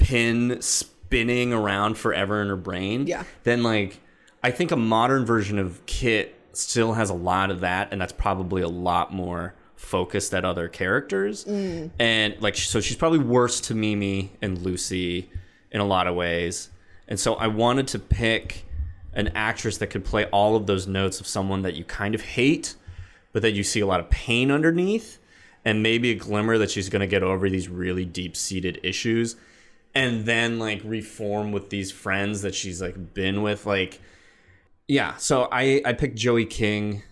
pin spinning around forever in her brain, Yeah. then like I think a modern version of Kit still has a lot of that and that's probably a lot more focused at other characters. Mm. And like so she's probably worse to Mimi and Lucy in a lot of ways. And so I wanted to pick an actress that could play all of those notes of someone that you kind of hate, but that you see a lot of pain underneath, and maybe a glimmer that she's going to get over these really deep seated issues, and then like reform with these friends that she's like been with. Like, yeah. So I I picked Joey King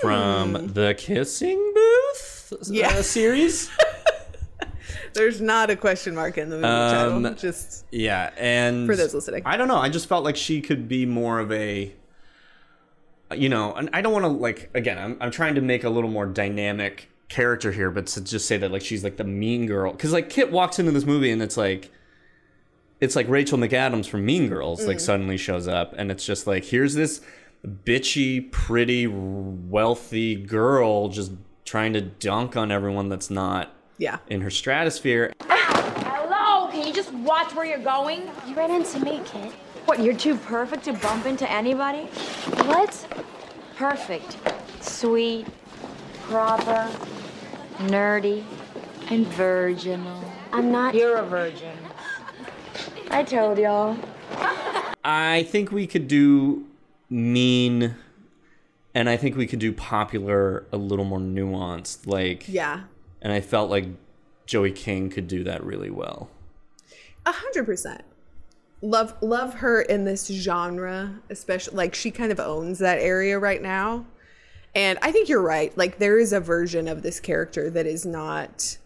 from the Kissing Booth uh, Yeah. series. There's not a question mark in the movie Um, title. Just Yeah, and For those listening. I don't know. I just felt like she could be more of a, you know, and I don't want to like again. I'm I'm trying to make a little more dynamic character here, but to just say that like she's like the mean girl because like Kit walks into this movie and it's like. It's like Rachel McAdams from Mean Girls, like Mm. suddenly shows up, and it's just like here's this bitchy, pretty, wealthy girl just trying to dunk on everyone that's not yeah in her stratosphere, Hello, can you just watch where you're going? You ran into me, kid. What, you're too perfect to bump into anybody? What? Perfect. Sweet, proper, nerdy, and virginal. I'm not. You're a virgin. I told y'all. I think we could do mean, and I think we could do popular a little more nuanced. Like, yeah, and I felt like Joey King could do that really well. a hundred percent. love love her in this genre, especially like she kind of owns that area right now. And I think you're right. Like there is a version of this character that is not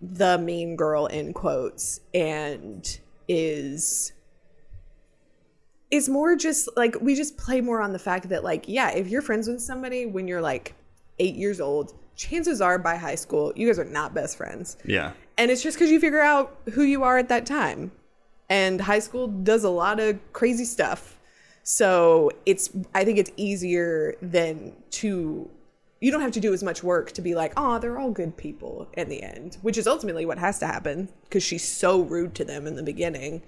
the mean girl in quotes and is is more just like we just play more on the fact that like yeah if you're friends with somebody when you're like eight years old chances are by high school you guys are not best friends. Yeah. and it's just because you figure out who you are at that time. And high school does a lot of crazy stuff. So it's i think it's easier than to you don't have to do as much work to be like oh they're all good people in the end which is ultimately what has to happen because she's so rude to them in the beginning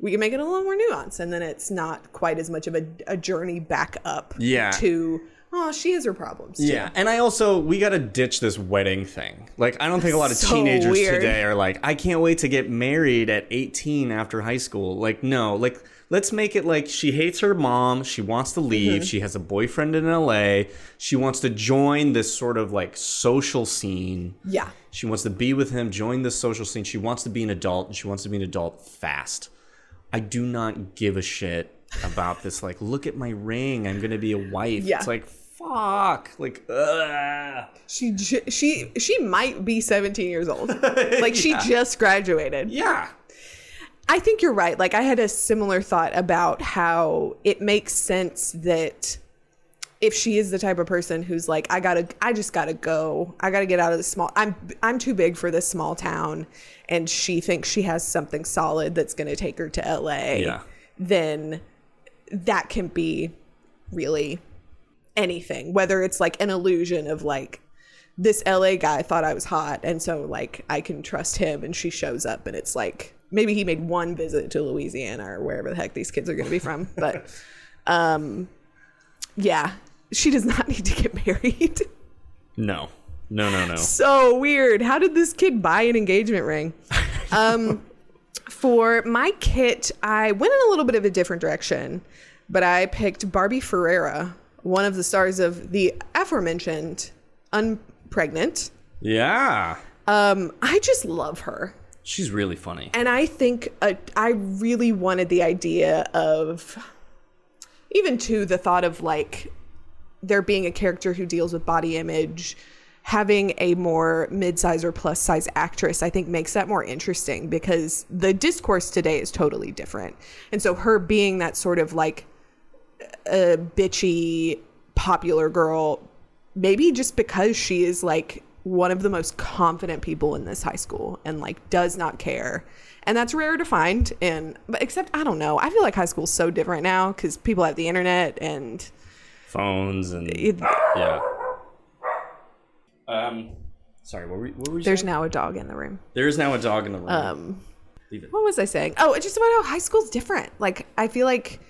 we can make it a little more nuanced and then it's not quite as much of a, a journey back up Yeah. to oh she has her problems too. Yeah, and I also we gotta ditch this wedding thing. Like, I don't think a lot of So teenagers weird. today are like, I can't wait to get married at 18 after high school. Like, no, like let's make it like she hates her mom, she wants to leave, Mhm. she has a boyfriend in LA, she wants to join this sort of like social scene. yeah She wants to be with him, join this social scene. She wants to be an adult, and she wants to be an adult fast. I do not give a shit about this. Like, look at my ring. I'm gonna be a wife. Yeah. It's like, fuck. Like, ugh. She she she might be 17 years old. Like she just graduated. Yeah. I think you're right. Like I had a similar thought about how it makes sense that if she is the type of person who's like I got to I just got to go. I got to get out of the small I'm I'm too big for this small town and she thinks she has something solid that's going to take her to LA. Yeah. Then that can be really anything, whether it's like an illusion of like this LA guy thought I was hot and so like I can trust him and she shows up and it's like maybe he made one visit to Louisiana or wherever the heck these kids are going to be from but um yeah she does not need to get married No. No, no, no. so weird how did this kid buy an engagement ring um for my kit I went in a little bit of a different direction but I picked Barbie Ferreira one of the stars of the aforementioned Unpregnant Yeah. um, I just love her. She's really funny. And I think uh, I really wanted the idea of, even to the thought of like there being a character who deals with body image, having a more mid-size or plus size actress, I think makes that more interesting because the discourse today is totally different. And so her being that sort of like a bitchy popular girl maybe just because she is like one of the most confident people in this high school and like does not care and that's rare to find and but except i don't know i feel like high school's so different now because people have the internet and Phones and It- yeah. Um, sorry. What were, what were you there's saying? now a dog in the room There is now a dog in the room. um Leave it. what was i saying oh it's just about how high school's different like i feel like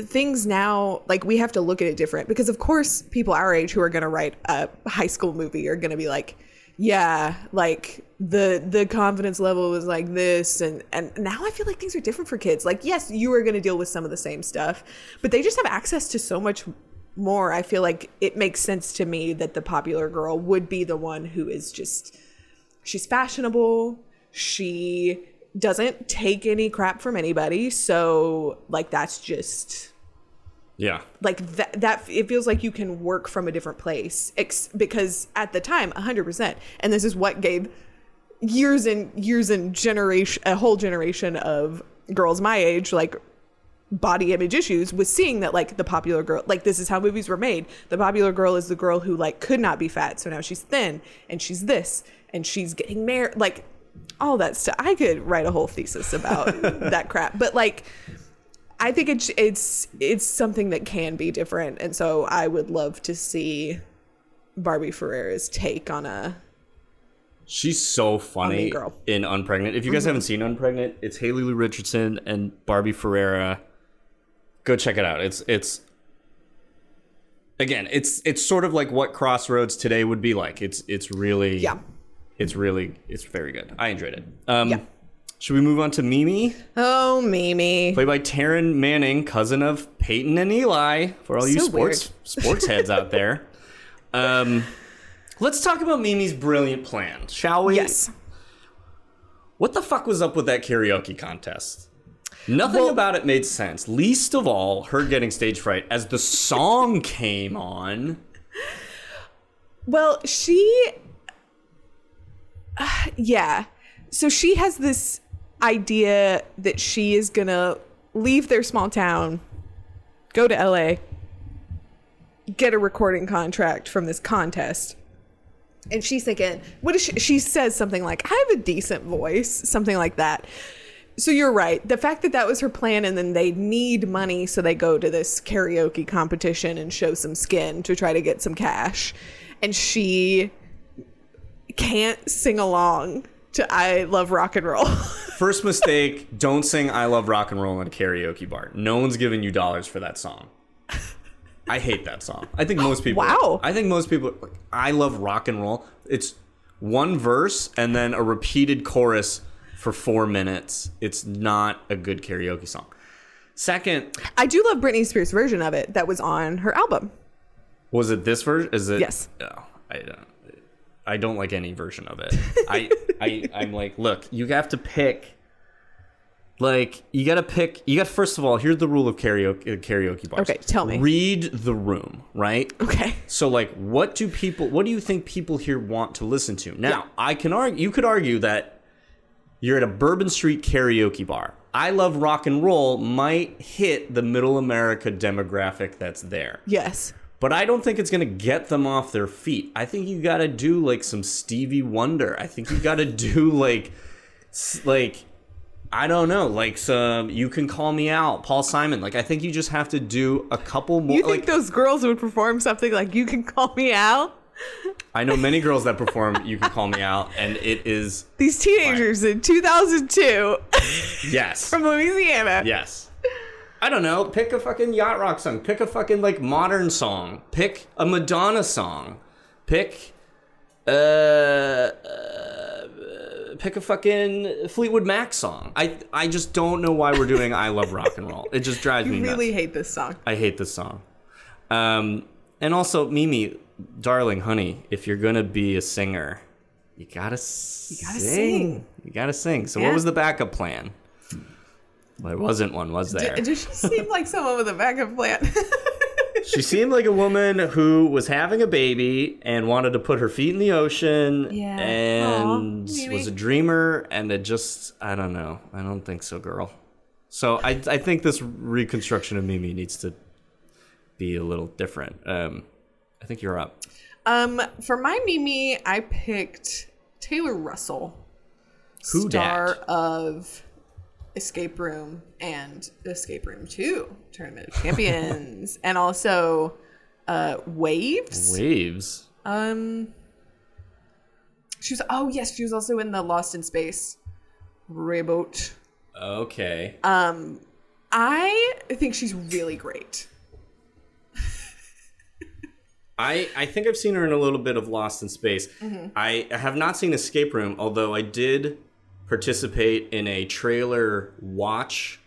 things now like we have to look at it different because of course people our age who are going to write a high school movie are going to be like yeah like the the confidence level was like this and and now i feel like things are different for kids. Like yes you are going to deal with some of the same stuff but they just have access to so much more. I feel like it makes sense to me that the popular girl would be the one who is just she's fashionable she doesn't take any crap from anybody so like that's just yeah. like that that it feels like you can work from a different place ex- because at the time 100% and this is what gave years and years and generation a whole generation of girls my age like body image issues was seeing that like the popular girl like this is how movies were made the popular girl is the girl who like could not be fat so now she's thin and she's this and she's getting married like all that stuff i could write a whole thesis about that crap but like I think it's it's it's something that can be different, and so I would love to see Barbie Ferreira's take on a She's so funny Girl. in Unpregnant. If you guys Mhm. haven't seen Unpregnant, it's Haley Lu Richardson and Barbie Ferreira. Go check it out. It's it's again, it's it's sort of like what Crossroads today would be like. It's it's really Yeah. It's really it's very good. I enjoyed it. Um Should we move on to Mimi? oh Mimi. Played by Taryn Manning, cousin of Peyton and Eli, for all you So sports sports heads out there. Um, let's talk about Mimi's brilliant plan, shall we? Yes. What the fuck was up with that karaoke contest? Nothing about it made sense. Least of all, her getting stage fright as the song came on. Well, she. Uh, yeah. So she has this idea that she is going to leave their small town, go to LA, get a recording contract from this contest. And she's thinking, what is she? She says something like, I have a decent voice, something like that. So you're right. The fact that that was her plan and then they need money, so they go to this karaoke competition and show some skin to try to get some cash. And she can't sing along to I Love Rock and Roll. First mistake, don't sing I Love Rock and Roll in a karaoke bar. No one's giving you dollars for that song. I hate that song. I think most people Wow. I think most people I love rock and roll. It's one verse and then a repeated chorus for 4 minutes. It's not a good karaoke song. Second, I do love Britney Spears' version of it that was on her album. was it this version? Is it Yes. Oh, I don't I don't like any version of it. I I I'm like, look, you have to pick like you got to pick you got first of all, here's the rule of karaoke uh, karaoke bars. Okay, tell me. Read the room, right? Okay. So like what do people what do you think people here want to listen to? Now, I can argue you could argue that you're at a Bourbon Street karaoke bar. I love rock and roll might hit the middle America demographic that's there. Yes. But I don't think it's gonna get them off their feet. I think you gotta do like some Stevie Wonder. I think you gotta do like, like, I don't know, like some "You Can Call Me Al," Paul Simon. Like, I think you just have to do a couple more. You think like, those girls would perform something like "You Can Call Me Al"? I know many girls that perform "You Can Call Me Al," and it is These teenagers in 2002 yes, from Louisiana. yes. I don't know. Pick a fucking yacht rock song. Pick a fucking like modern song. Pick a Madonna song. Pick uh, uh pick a fucking Fleetwood Mac song. I I just don't know why we're doing I love rock and roll. It just drives me You nuts. really hate this song. I hate this song. Um and also Mimi, darling honey, if you're to be a singer, you got to You gotta sing. You got to sing. So Yeah. what was the backup plan? There wasn't one, was there? D- Does she seem like someone with a backup plan? she seemed like a woman who was having a baby and wanted to put her feet in the ocean Yeah. and Aw, Mimi. was a dreamer and it just I don't know. I don't think so, girl. So I I think this reconstruction of Mimi needs to be a little different. Um I think you're up. um, for my Mimi, I picked Taylor Russell, Who star dat? of Escape Room and Escape Room 2, Tournament of Champions, and also uh, Waves. Waves. Um, she was. Oh yes, she was also in the Lost in Space reboot. Okay. Um, I think she's really great. I, I think I've seen her in a little bit of Lost in Space. Mhm. I have not seen Escape Room, although I did participate in a trailer watch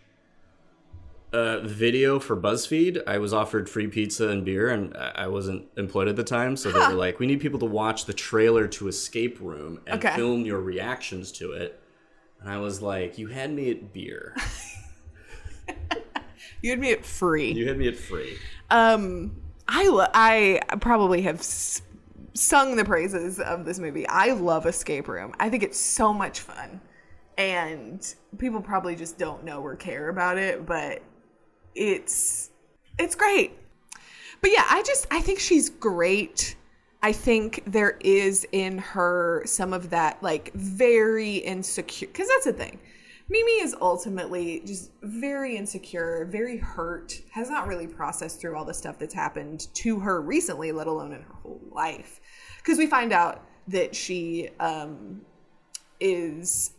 uh, video for BuzzFeed. I was offered free pizza and beer, and I wasn't employed at the time. So they were like, we need people to watch the trailer to Escape Room and Okay. film your reactions to it. And I was like, you had me at beer. You had me at free. You had me at free. Um, I lo- I probably have s- sung the praises of this movie. I love Escape Room. I think it's so much fun, and people probably just don't know or care about it, but it's it's great. But yeah, I just I think she's great. I think there is in her some of that like very insecure because that's the thing. Mimi is ultimately just very insecure, very hurt, has not really processed through all the stuff that's happened to her recently, let alone in her whole life. Because we find out that she um, is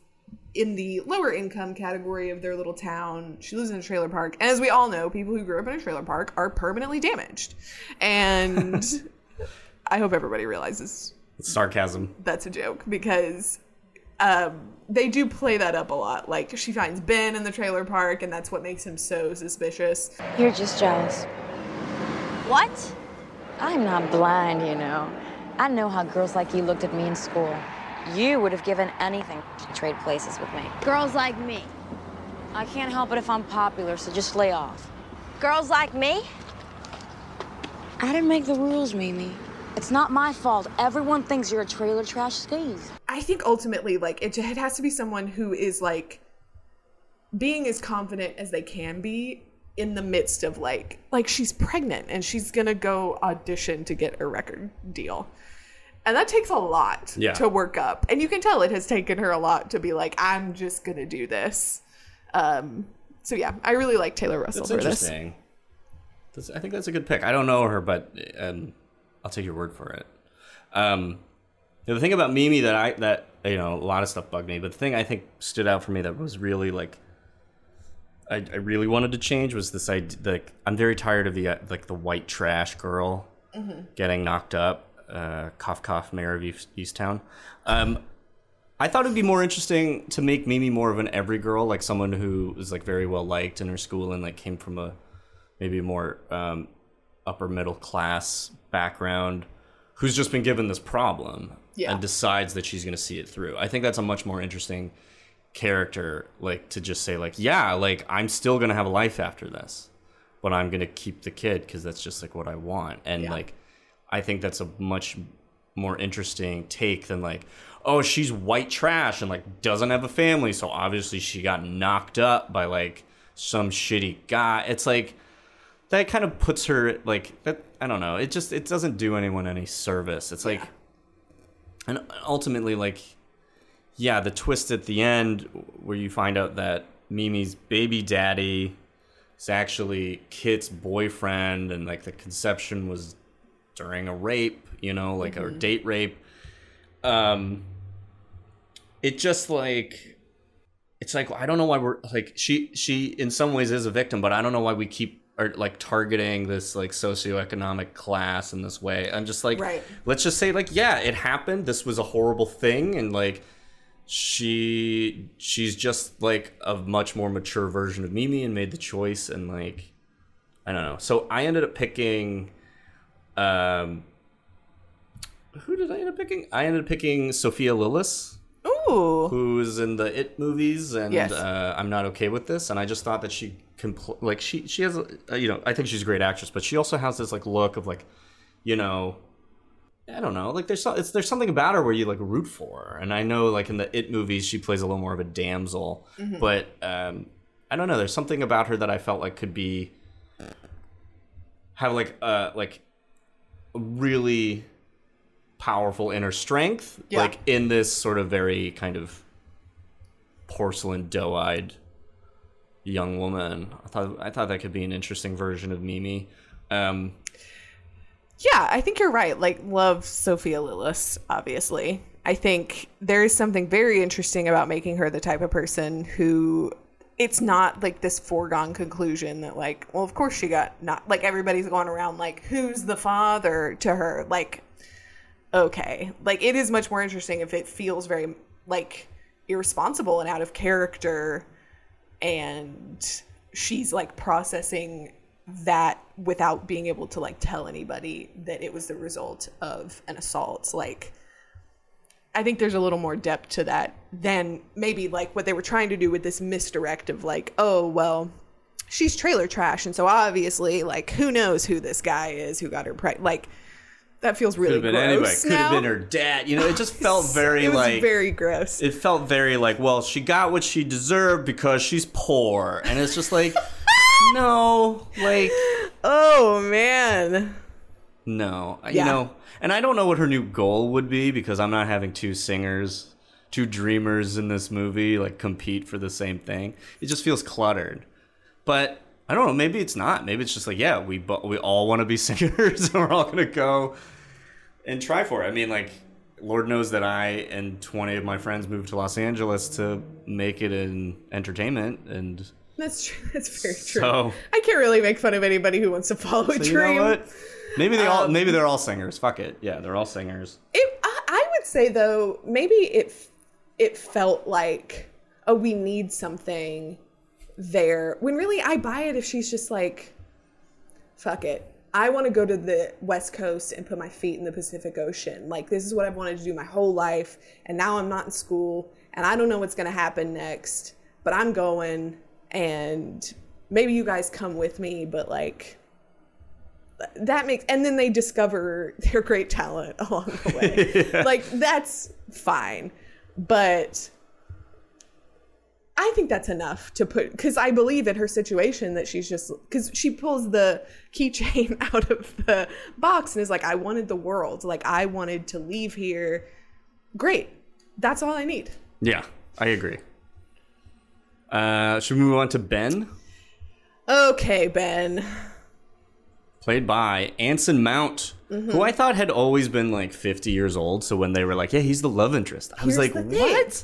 in the lower income category of their little town. She lives in a trailer park. And as we all know, people who grew up in a trailer park are permanently damaged. And I hope everybody realizes Sarcasm. that's a joke because um, they do play that up a lot. Like she finds Ben in the trailer park, and that's what makes him so suspicious. You're just jealous. What? I'm not blind, you know. I know how girls like you looked at me in school. You would have given anything to trade places with me. Girls like me. I can't help it if I'm popular, so just lay off. Girls like me? I didn't make the rules, Mimi. It's not my fault. Everyone thinks you're a trailer trash skis. I think ultimately, like, it, it has to be someone who is like being as confident as they can be in the midst of like, like she's pregnant and she's gonna go audition to get a record deal. And that takes a lot Yeah. to work up. And you can tell it has taken her a lot to be like, I'm just gonna do this. Um, so yeah, I really like Taylor Russell That's for this. interesting. That's, I think that's a good pick. I don't know her, but um, I'll take your word for it. Um, the thing about Mimi that I that you know a lot of stuff bugged me, but the thing I think stood out for me that was really like I, I really wanted to change was this idea. Like I'm very tired of the uh, like the white trash girl Mhm. getting knocked up. Uh, cough cough, Mare of East, Easttown. Um, I thought it'd be more interesting to make Mimi more of an every girl, like someone who is like very well liked in her school and like came from a maybe more um, upper middle class background, who's just been given this problem Yeah. and decides that she's going to see it through. I think that's a much more interesting character, like to just say like, yeah, like I'm still going to have a life after this, but I'm going to keep the kid because that's just like what I want, and like I think that's a much more interesting take than like, oh, she's white trash and like doesn't have a family, so obviously she got knocked up by like some shitty guy. It's like that kind of puts her like that. I don't know. It just it doesn't do anyone any service. It's like, and ultimately like, yeah, the twist at the end where you find out that Mimi's baby daddy is actually Kit's boyfriend, and like the conception was during a rape, you know, like or Mhm. date rape. Um, it just like it's like I don't know why we're like she she in some ways is a victim, but I don't know why we keep are like targeting this like socioeconomic class in this way. I'm just like Right. let's just say like yeah, it happened. This was a horrible thing and like she she's just like a much more mature version of Mimi and made the choice and like I don't know. So I ended up picking um who did I end up picking? I ended up picking Sophia Lillis. Ooh. Who's in the It movies, and Yes. uh, I'm not okay with this. And I just thought that she compl- like she she has a, you know I think she's a great actress, but she also has this like look of like you know I don't know like there's it's there's something about her where you like root for her. And I know like in the It movies she plays a little more of a damsel, Mhm. but um, I don't know. There's something about her that I felt like could be have like uh like really powerful inner strength Yeah. like in this sort of very kind of porcelain doe-eyed young woman i thought i thought that could be an interesting version of mimi um Yeah, I think you're right. Like, love Sophia Lillis, obviously. I think there is something very interesting about making her the type of person who it's not like this foregone conclusion that, like, well, of course she got not like everybody's going around like, who's the father to her? Like, okay. Like, it is much more interesting if it feels very like irresponsible and out of character and she's like processing that without being able to like tell anybody that it was the result of an assault like i think there's a little more depth to that than maybe like what they were trying to do with this misdirect of like oh well she's trailer trash and so obviously like who knows who this guy is who got her pregnant like that feels really could have been gross anybody could have been her dad. You know it just felt very it was like very gross. it felt very like well she got what she deserved because she's poor. And it's just like no like oh man No, Yeah. you know, and I don't know what her new goal would be because I'm not having two singers, two dreamers in this movie like compete for the same thing. It just feels cluttered. But I don't know. Maybe it's not. Maybe it's just like, yeah, we we all want to be singers, and we're all gonna go and try for it. I mean, like, Lord knows that I and 20 of my friends moved to Los Angeles to make it in entertainment, and that's true that's very true so i can't really make fun of anybody who wants to follow a So you dream know what? Maybe they all Um, maybe they're all singers. Fuck it. Yeah, they're all singers. It, I, I would say though, maybe it it felt like, oh, we need something there. When really, I buy it if she's just like, fuck it. I want to go to the West Coast and put my feet in the Pacific Ocean. Like this is what I've wanted to do my whole life, and now I'm not in school, and I don't know what's gonna happen next, but I'm going, and maybe you guys come with me, but like that makes and then they discover their great talent along the way. Like that's fine. But I think that's enough to put because I believe in her situation that she's just because she pulls the keychain out of the box and is like, I wanted the world. Like I wanted to leave here. Great. That's all I need. Yeah, I agree. Uh, should we move on to Ben? Okay, Ben. Played by Anson Mount, Mhm. who I thought had always been like 50 years old. So when they were like, yeah, he's the love interest, I was like, what?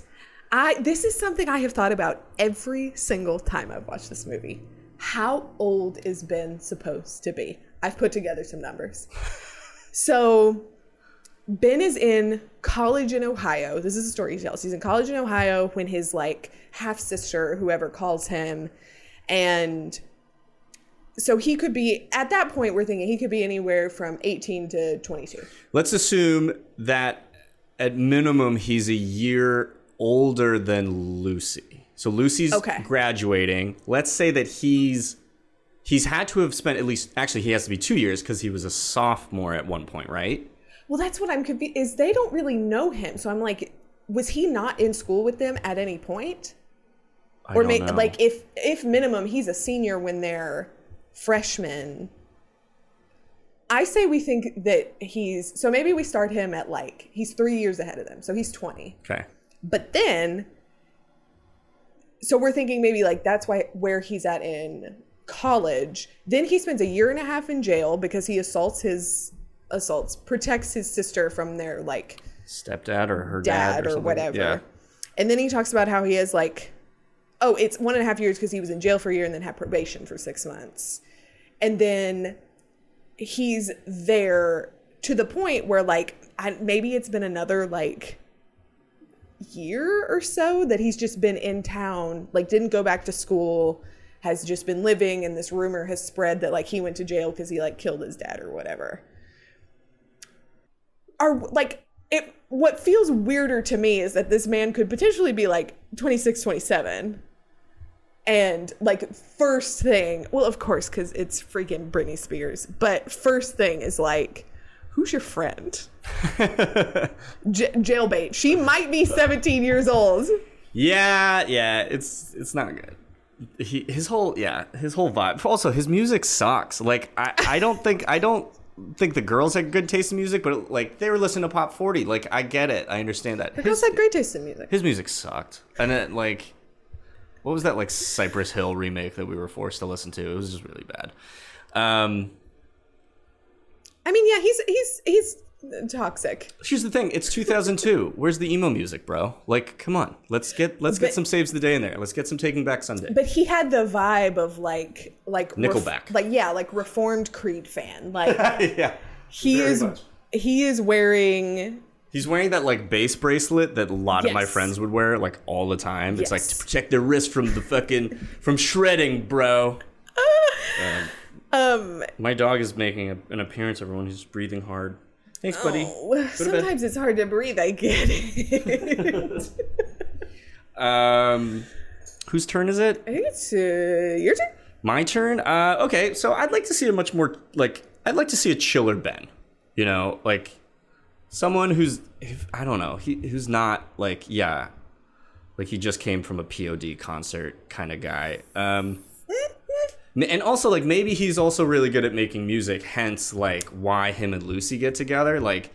I this is something I have thought about every single time I've watched this movie. How old is Ben supposed to be? I've put together some numbers. So Ben is in college in Ohio. This is a story he tells. He's in college in Ohio when his like half sister, whoever calls him, and so he could be at that point. We're thinking he could be anywhere from 18 to 22. Let's assume that at minimum he's a year older than Lucy. So Lucy's Okay. graduating. Let's say that he's he's had to have spent at least actually he has to be 2 years cuz he was a sophomore at one point, right? Well, that's what I'm confused. Is they don't really know him, so I'm like, was he not in school with them at any point? I or don't may, know. like if if minimum he's a senior when they're freshmen. I say we think that he's so maybe we start him at like he's three years ahead of them, so he's twenty. Okay. But then, so we're thinking maybe like that's why where he's at in college. Then he spends a year and a half in jail because he assaults his assaults protects his sister from their like Stepdad or her dad, dad or, something. whatever. Yeah. And then he talks about how he has like, oh, it's one and a half years because he was in jail for a year and then had probation for six months. And then he's there to the point where like I, maybe it's been another like year or so that he's just been in town, like didn't go back to school, has just been living, and this rumor has spread that like he went to jail because he like killed his dad or whatever. Are like it what feels weirder to me is that this man could potentially be like 26 27 and like first thing well of course because it's freaking britney spears but first thing is like who's your friend J- jailbait she might be 17 years old Yeah, yeah, it's it's not good. He his whole yeah, his whole vibe. Also, his music sucks. Like I I don't think I don't think the girls had good taste in music, but like they were listening to pop 40. Like I get it. I understand that. the girls had great taste in music His music sucked. And it like what was that like Cypress Hill remake that we were forced to listen to? It was just really bad. Um i mean yeah he's he's he's toxic Here's the thing, it's 2002. Where's the emo music, bro? Like, come on. Let's get let's get But- some saves the day in there. Let's get some Taking Back Sunday. but he had the vibe of like like Nickelback. like yeah like reformed creed fan like yeah. he very is much. he is wearing He's wearing that like base bracelet that a lot of my friends would wear like all the time. It's like to protect their wrist from the fucking from shredding, bro. Um, um my dog is making a, an appearance. Everyone, he's breathing hard. Thanks, buddy. oh, Go to bed. sometimes it's hard to breathe i get it Um, whose turn is it? i think it's uh, your turn My turn. Uh, okay, so I'd like to see a much more like I'd like to see a chiller Ben. You know, like someone who's I don't know, he who's not like yeah, like he just came from a POD concert kind of guy. Um, and also like maybe he's also really good at making music. Hence, like why him and Lucy get together. Like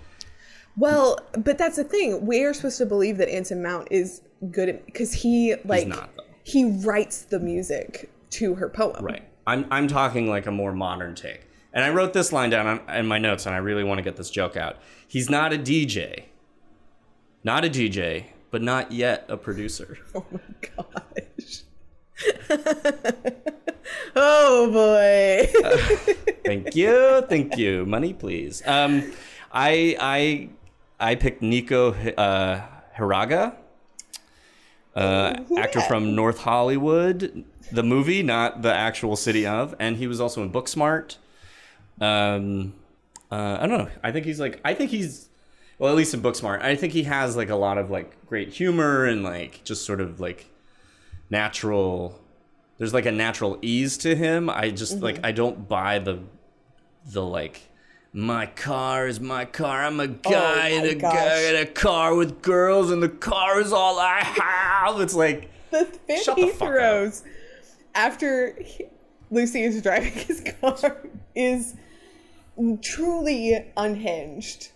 well but that's the thing we're supposed to believe that anson mount is good at because he like not, he writes the music to her poem Right. I'm I'm talking like a more modern take. And I wrote this line down on, in my notes, and I really want to get this joke out. He's not a DJ, not a DJ, but not yet a producer. oh my gosh oh boy thank you, thank you. Money, please. Um, I I I picked Nico uh, Hiraga, uh, actor from North Hollywood, the movie, not the actual city of, and he was also in Booksmart. Um, uh, I don't know. I think he's like. I think he's. Well, at least in Booksmart, I think he has like a lot of like great humor and like just sort of like natural. there's like a natural ease to him. I just like Mhm. I don't buy the the like my car is my car. I'm a guy in Oh my a gosh. guy in a car with girls, and the car is all I have. It's like the fit Shut he the fuck up. throws after he- Lucy is driving his car is truly unhinged.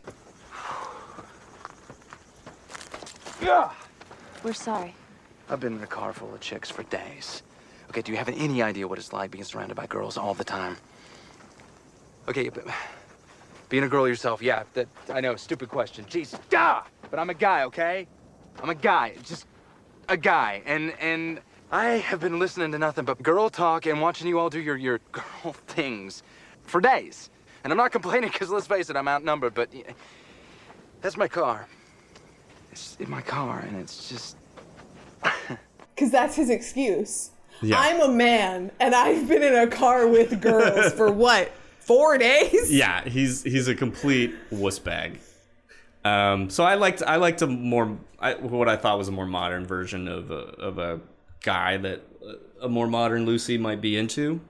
Yeah. We're sorry. I've been in a car full of chicks for days. Okay, do you have any idea what it's like being surrounded by girls all the time? Okay, but being a girl yourself, yeah, that I know, stupid question. Jeez, ah! But I'm a guy, okay? I'm a guy, just a guy, and and I have been listening to nothing but girl talk and watching you all do your your girl things for days. And I'm not complaining because let's face it, I'm outnumbered. But y- that's my car. It's in my car, and it's just Because that's his excuse. Yeah. I'm a man and I've been in a car with girls for what? Four days? yeah, he's he's a complete wuss bag. Um, so I liked I liked a more I, what I thought was a more modern version of a, of a guy that a more modern Lucy might be into.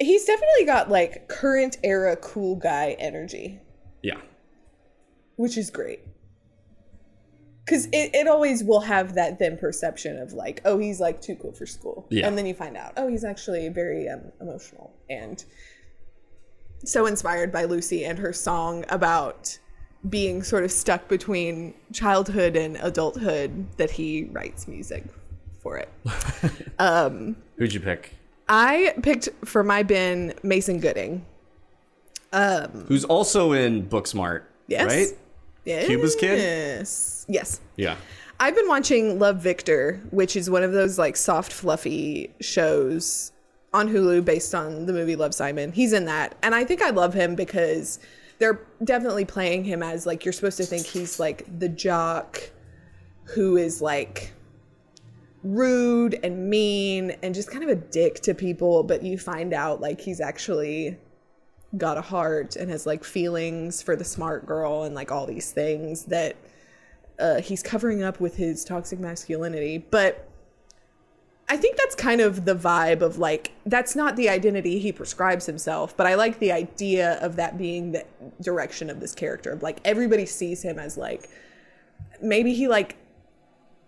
He's definitely got like current era cool guy energy, Yeah, which is great. Because it, it always will have that then perception of like, oh, he's like too cool for school. Yeah. And then you find out, oh, he's actually very um, emotional and so inspired by Lucy and her song about being sort of stuck between childhood and adulthood that he writes music for it. um, who'd you pick? I picked for my Ben Mason Gooding. Um, Who's also in Booksmart? Yes. right? yes. Cuba's kid? Yes. Yes. Yeah. I've been watching Love Victor, which is one of those like soft, fluffy shows on Hulu based on the movie Love Simon. He's in that. And I think I love him because they're definitely playing him as like you're supposed to think he's like the jock who is like rude and mean and just kind of a dick to people, but you find out like he's actually got a heart and has like feelings for the smart girl and like all these things that uh, he's covering up with his toxic masculinity. But I think that's kind of the vibe of like, that's not the identity he prescribes himself, but I like the idea of that being the direction of this character. Like, everybody sees him as like, maybe he like,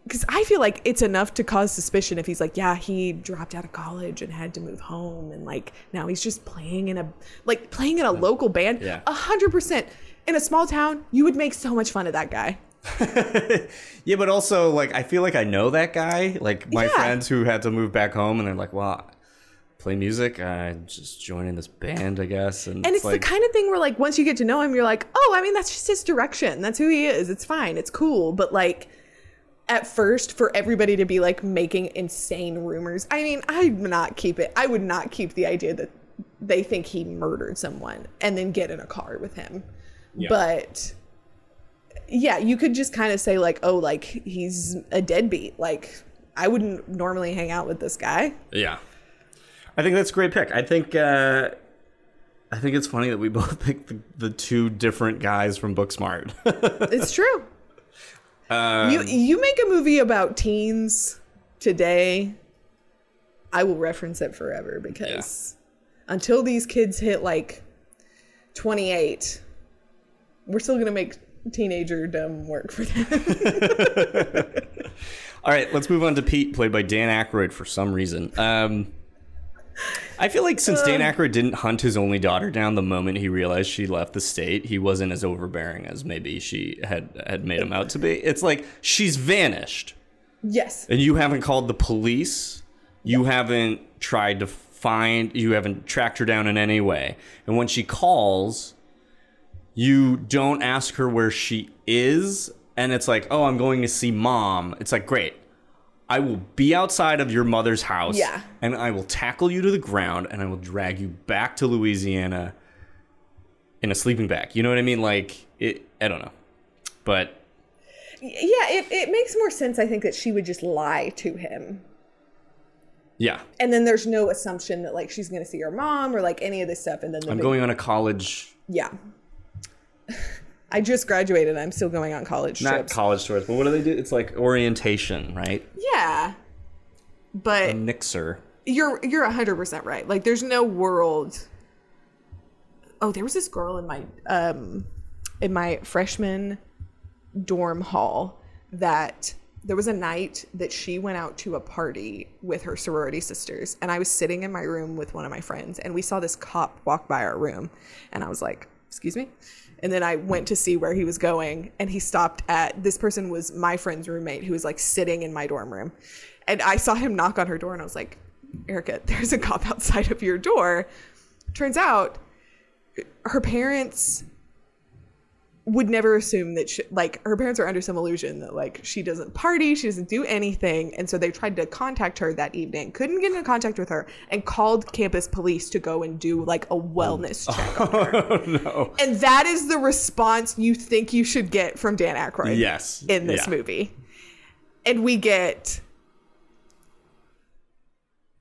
because I feel like it's enough to cause suspicion if he's like, yeah, he dropped out of college and had to move home, and like now he's just playing in a like playing in a local band. Yeah. A hundred percent in a small town, you would make so much fun of that guy. Yeah, but also like I feel like I know that guy. Like my Yeah. friends who had to move back home, and they're like, "Well, play music. I just joining this band, I guess." And, And it's like, the kind of thing where like once you get to know him, you're like, oh, I mean that's just his direction. That's who he is. It's fine. It's cool. But like at first, for everybody to be like making insane rumors, I mean, I'd not keep it. I would not keep the idea that they think he murdered someone and then get in a car with him. Yeah. But yeah, you could just kind of say like, oh, like he's a deadbeat. Like I wouldn't normally hang out with this guy. Yeah. I think that's a great pick. I think uh I think it's funny that we both picked the, the two different guys from Booksmart. It's true. Um, you you make a movie about teens today, I will reference it forever because until these kids hit like 28, we're still gonna make teenager dumb work for them. All right, let's move on to Pete, played by Dan Aykroyd for some reason. Um, I feel like since Dan um, Aykroyd didn't hunt his only daughter down the moment he realized she left the state, he wasn't as overbearing as maybe she had had made him out to be. It's like she's vanished, yes. and you haven't called the police. You haven't tried to find. You haven't tracked her down in any way. And when she calls, you don't ask her where she is and it's like oh i'm going to see mom it's like great i will be outside of your mother's house Yeah. and i will tackle you to the ground and i will drag you back to louisiana in a sleeping bag you know what i mean like it i don't know but Yeah, it, it makes more sense, I think, that she would just lie to him. yeah And then there's no assumption that like she's gonna see her mom or like any of this stuff. And then the i'm big- going on a college Yeah. I just graduated. I'm still going on college not trips. college tours but what do they do it's like orientation right yeah. but a But nixer you're you're 100% right. Like there's no world Oh, there was this girl in my um in my freshman dorm hall that there was a night that she went out to a party with her sorority sisters and I was sitting in my room with one of my friends and we saw this cop walk by our room and I was like, "Excuse me?" And then I went to see where he was going and he stopped at this person was my friend's roommate who was like sitting in my dorm room. And I saw him knock on her door and I was like, "Erica, there's a cop outside of your door." Turns out her parents would never assume that she, like her parents are under some illusion that like she doesn't party she doesn't do anything and so they tried to contact her that evening couldn't get in contact with her and called campus police to go and do like a wellness oh. check on her Oh no. and that is the response you think you should get from dan Aykroyd Yes. in this Yeah. movie and we get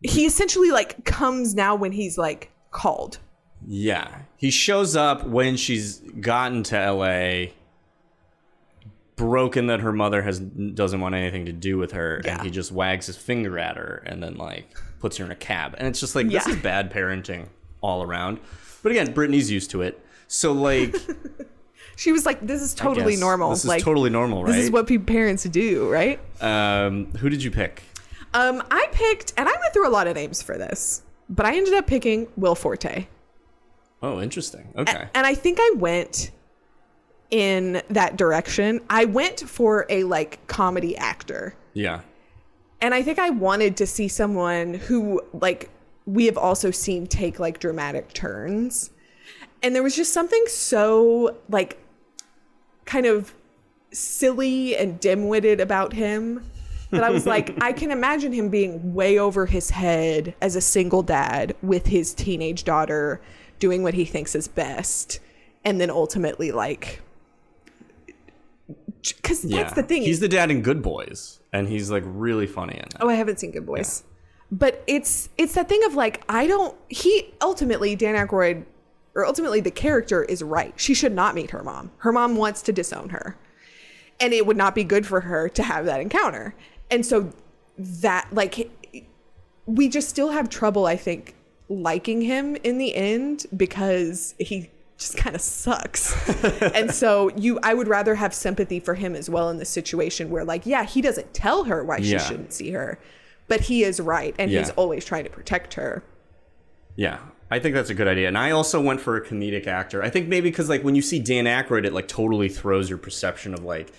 he essentially like comes now when he's like called Yeah. He shows up when she's gotten to LA broken that her mother has doesn't want anything to do with her and he just wags his finger at her and then like puts her in a cab. And it's just like this is bad parenting all around. But again, Britney's used to it. So like she was like this is totally normal This is like totally normal, right? this is what parents do right um who did you pick? Um, I picked, and I went through a lot of names for this, but I ended up picking Will Forte. Oh, interesting. Okay. And I think I went in that direction. I went for a like comedy actor. Yeah. And I think I wanted to see someone who like we have also seen take like dramatic turns. And there was just something so like kind of silly and dim-witted about him that I was like I can imagine him being way over his head as a single dad with his teenage daughter doing what he thinks is best and then ultimately like cuz that's the thing He's the dad in Good Boys and he's like really funny in that. Oh, I haven't seen Good Boys. But it's it's that thing of like I don't he ultimately Dan Aykroyd or ultimately the character is right. She should not meet her mom. Her mom wants to disown her. And it would not be good for her to have that encounter. And so that like we just still have trouble I think liking him in the end because he just kind of sucks. and so you I would rather have sympathy for him as well in the situation where like yeah, he doesn't tell her why Yeah. she shouldn't see her, but he is right and he's always trying to protect her. Yeah, I think that's a good idea. And I also went for a comedic actor. I think maybe because like when you see Dan Aykroyd, it like totally throws your perception of like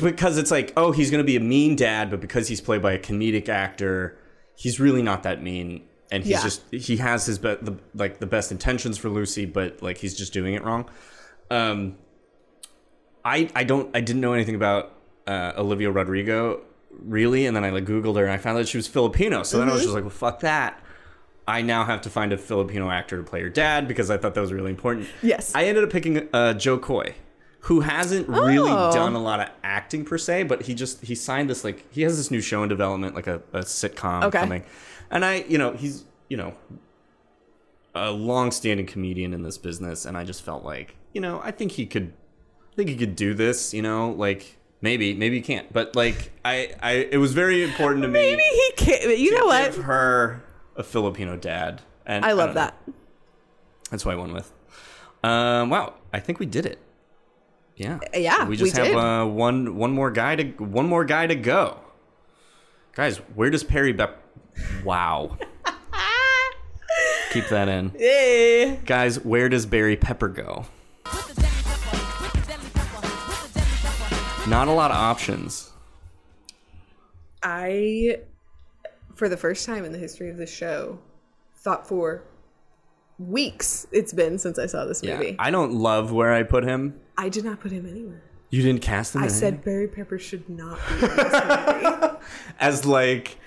because it's like oh he's gonna be a mean dad, but because he's played by a comedic actor, he's really not that mean. And he's Yeah. just he has his be- the, like the best intentions for Lucy, but like he's just doing it wrong. Um, I I don't I didn't know anything about uh, Olivia Rodrigo really, and then I like Googled her and I found that she was Filipino. So then I was just like, well, fuck that. I now have to find a Filipino actor to play her dad because I thought that was really important. Yes. I ended up picking uh, Jo Koy, who hasn't really Oh. done a lot of acting per se, but he just he signed this like he has this new show in development, like a, a sitcom Okay. coming, and I you know he's you know a long-standing comedian in this business, and I just felt like you know I think he could I think he could do this, you know, like maybe maybe he can't, but like I I it was very important to me. Maybe he can't. You know what? Give her a Filipino dad, and I love know. that. That's what I went with. Um, wow, I think we did it. Yeah, Yeah, We just we have. Uh, one one more guy to one more guy to go. Guys, where does Perry Bep? Wow. Keep that in. Yeah. Guys, where does Barry Pepper go? Not a lot of options. I, for the first time in the history of the show, thought for weeks it's been since I saw this Yeah, movie. I don't love where I put him. I did not put him anywhere. You didn't cast him. I said anything? Barry Pepper should not be in this movie. as like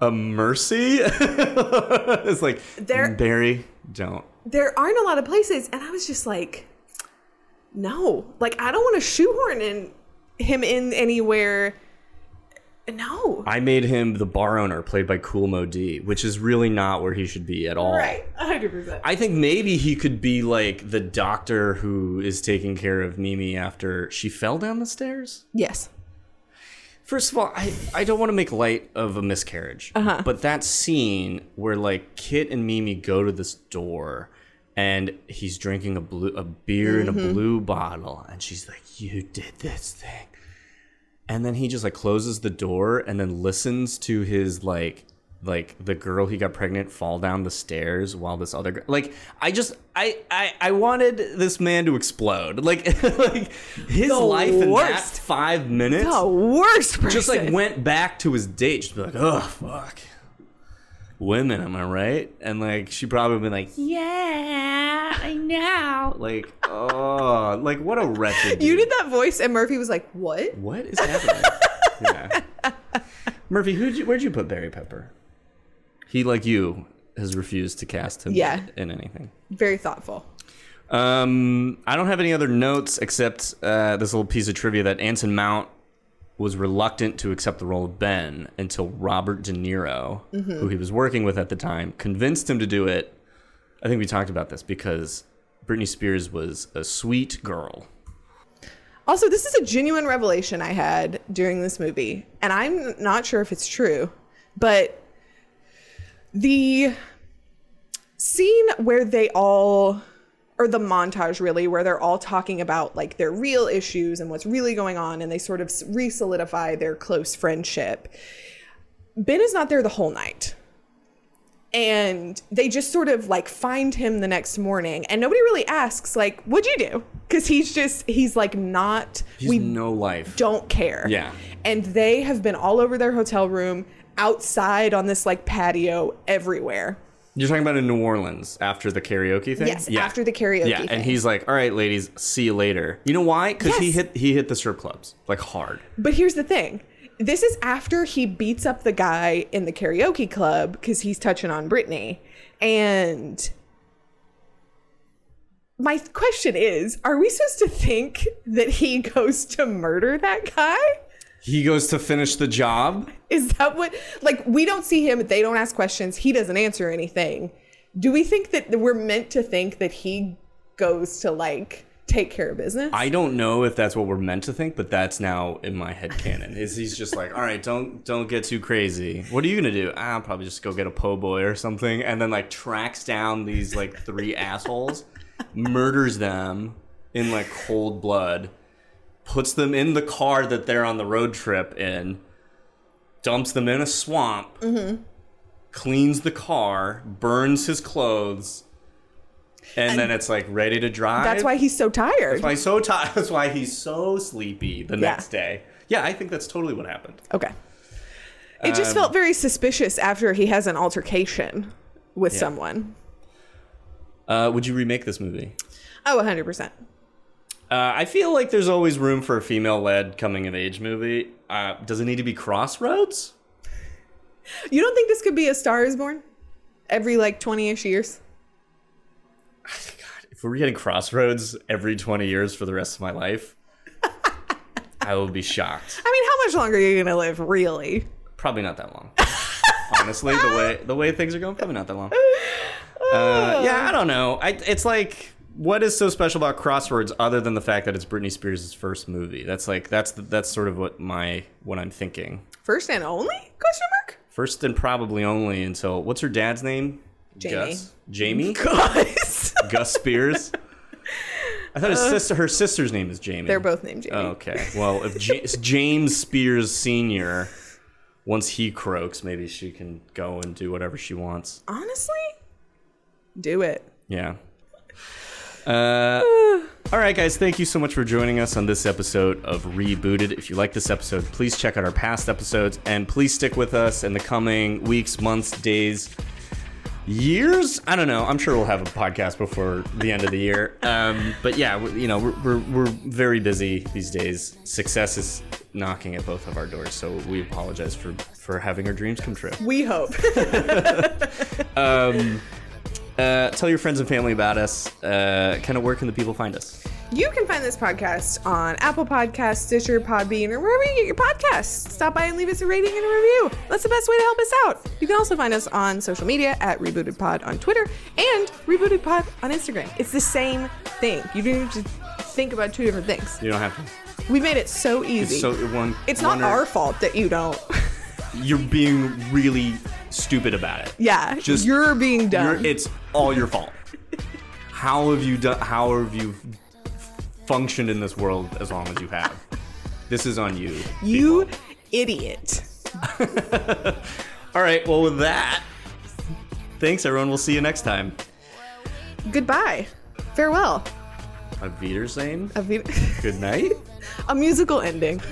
a mercy. it's like There- Barry, don't. there aren't a lot of places, and I was just like, no, like I don't want to shoehorn in him in anywhere. No, I made him the bar owner, played by Kool Moe Dee, which is really not where he should be at all. right, hundred percent. I think maybe he could be like the doctor who is taking care of Mimi after she fell down the stairs. Yes, First of all, I, I don't want to make light of a miscarriage, Uh-huh. but that scene where like Kit and Mimi go to this door, and he's drinking a blue a beer in a Mhm. blue bottle, and she's like, "You did this thing," and then he just like closes the door and then listens to his like like the girl he got pregnant fall down the stairs while this other girl like i just i i, I wanted this man to explode. Like like his The life in that five minutes The worst person. just like went back to his date. Just be like oh fuck women am i right? And like she probably been like yeah i know. Like oh like what a wretched You did that voice, and Murphy was like, "What? what is happening? Yeah. Murphy who'd you where'd you put barry pepper? He like you has refused to cast him Yeah. in anything. Very thoughtful." um, I don't have any other notes except uh, this little piece of trivia that Anson Mount was reluctant to accept the role of Ben until Robert De Niro, Mhm. who he was working with at the time, convinced him to do it. I think we talked about this because Britney Spears was a sweet girl. Also, this is a genuine revelation I had during this movie, and I'm not sure if it's true, but the scene where they all or the montage really where they're all talking about like their real issues and what's really going on and they sort of re-solidify their close friendship. Ben is not there the whole night. And they just sort of like find him the next morning and nobody really asks like what'd you do? Because he's just he's like not He's we no life. don't care. Yeah. and they have been all over their hotel room outside on this like patio everywhere You're talking about in New Orleans after the karaoke thing? Yes, after the karaoke Yeah, thing. and he's like, "All right, ladies, see you later." You know why? Because he hit he hit the strip clubs like hard. But here's the thing. This is after he beats up the guy in the karaoke club because he's touching on Britney. And my question is are we supposed to think that he goes to murder that guy? He goes to finish the job. Is that what, like, we don't see him, they don't ask questions, he doesn't answer anything. Do we think that we're meant to think that he goes to, like, take care of business? I don't know if that's what we're meant to think, but that's now in my head canon. Is he's just like, all right, don't don't get too crazy. What are you gonna do? "Ah, I'll probably just go get a po' boy or something, and then like tracks down these like three assholes, murders them in like cold blood, puts them in the car that they're on the road trip in, dumps them in a swamp, Mm-hmm. cleans the car, burns his clothes. And, then it's like ready to drive. That's why he's so tired. That's why he's so tired. That's why he's so sleepy the Yeah. next day. Yeah, I think that's totally what happened. Okay. It just Um, felt very suspicious after he has an altercation with Yeah. someone. Uh, would you remake this movie? Oh, 100%. Uh, I feel like there's always room for a female-led coming-of-age movie. Uh, does it need to be Crossroads? You don't think this could be a Star is Born? Every like 20 ish years? God, If we're getting Crossroads every 20 years for the rest of my life, I will be shocked. I mean, how much longer are you going to live, really? Probably not that long. Honestly, the way the way things are going, probably not that long. Uh, yeah, I don't know. I, it's like, what is so special about Crossroads other than the fact that it's Britney Spears' first movie? That's like that's the, that's sort of what my what I'm thinking. First and only? Question mark? First and probably only until what's her dad's name? Jamie. Gus. Jamie. Gus. Gus Spears. I thought his Uh, sister, her sister's name is Jamie. They're both named Jamie. Oh, okay. Well, if Ja- James Spears Senior, once he croaks, maybe she can go and do whatever she wants. Honestly? Do it. Yeah. Uh, all right, guys. Thank you so much for joining us on this episode of Rebooted. If you like this episode, please check out our past episodes and please stick with us in the coming weeks, months, days, years. I don't know. I'm sure we'll have a podcast before the end of the year. Um, but yeah, you know, we're, we're, we're very busy these days. Success is knocking at both of our doors, so we apologize for for having our dreams come true. We hope. Um, uh, tell your friends and family about us. Uh, kind of where can the people find us? You can find this podcast on Apple Podcasts, Stitcher, Podbean, or wherever you get your podcasts. Stop by and leave us a rating and a review. That's the best way to help us out. You can also find us on social media at Rebooted Pod on Twitter and Rebooted Pod on Instagram. It's the same thing. You don't need to think about two different things. You don't have to. We made it so easy. It's so one. It's not wonder- our fault that you don't. You're being really stupid about it. Yeah, Just you're being dumb. You're- it's all your fault. How have you done? How have you functioned in this world as long as you have? This is on you. you idiot. All right. Well, with that, thanks everyone. We'll see you next time. Goodbye. Farewell. Auf Wiedersehen. A, Good night. a musical ending.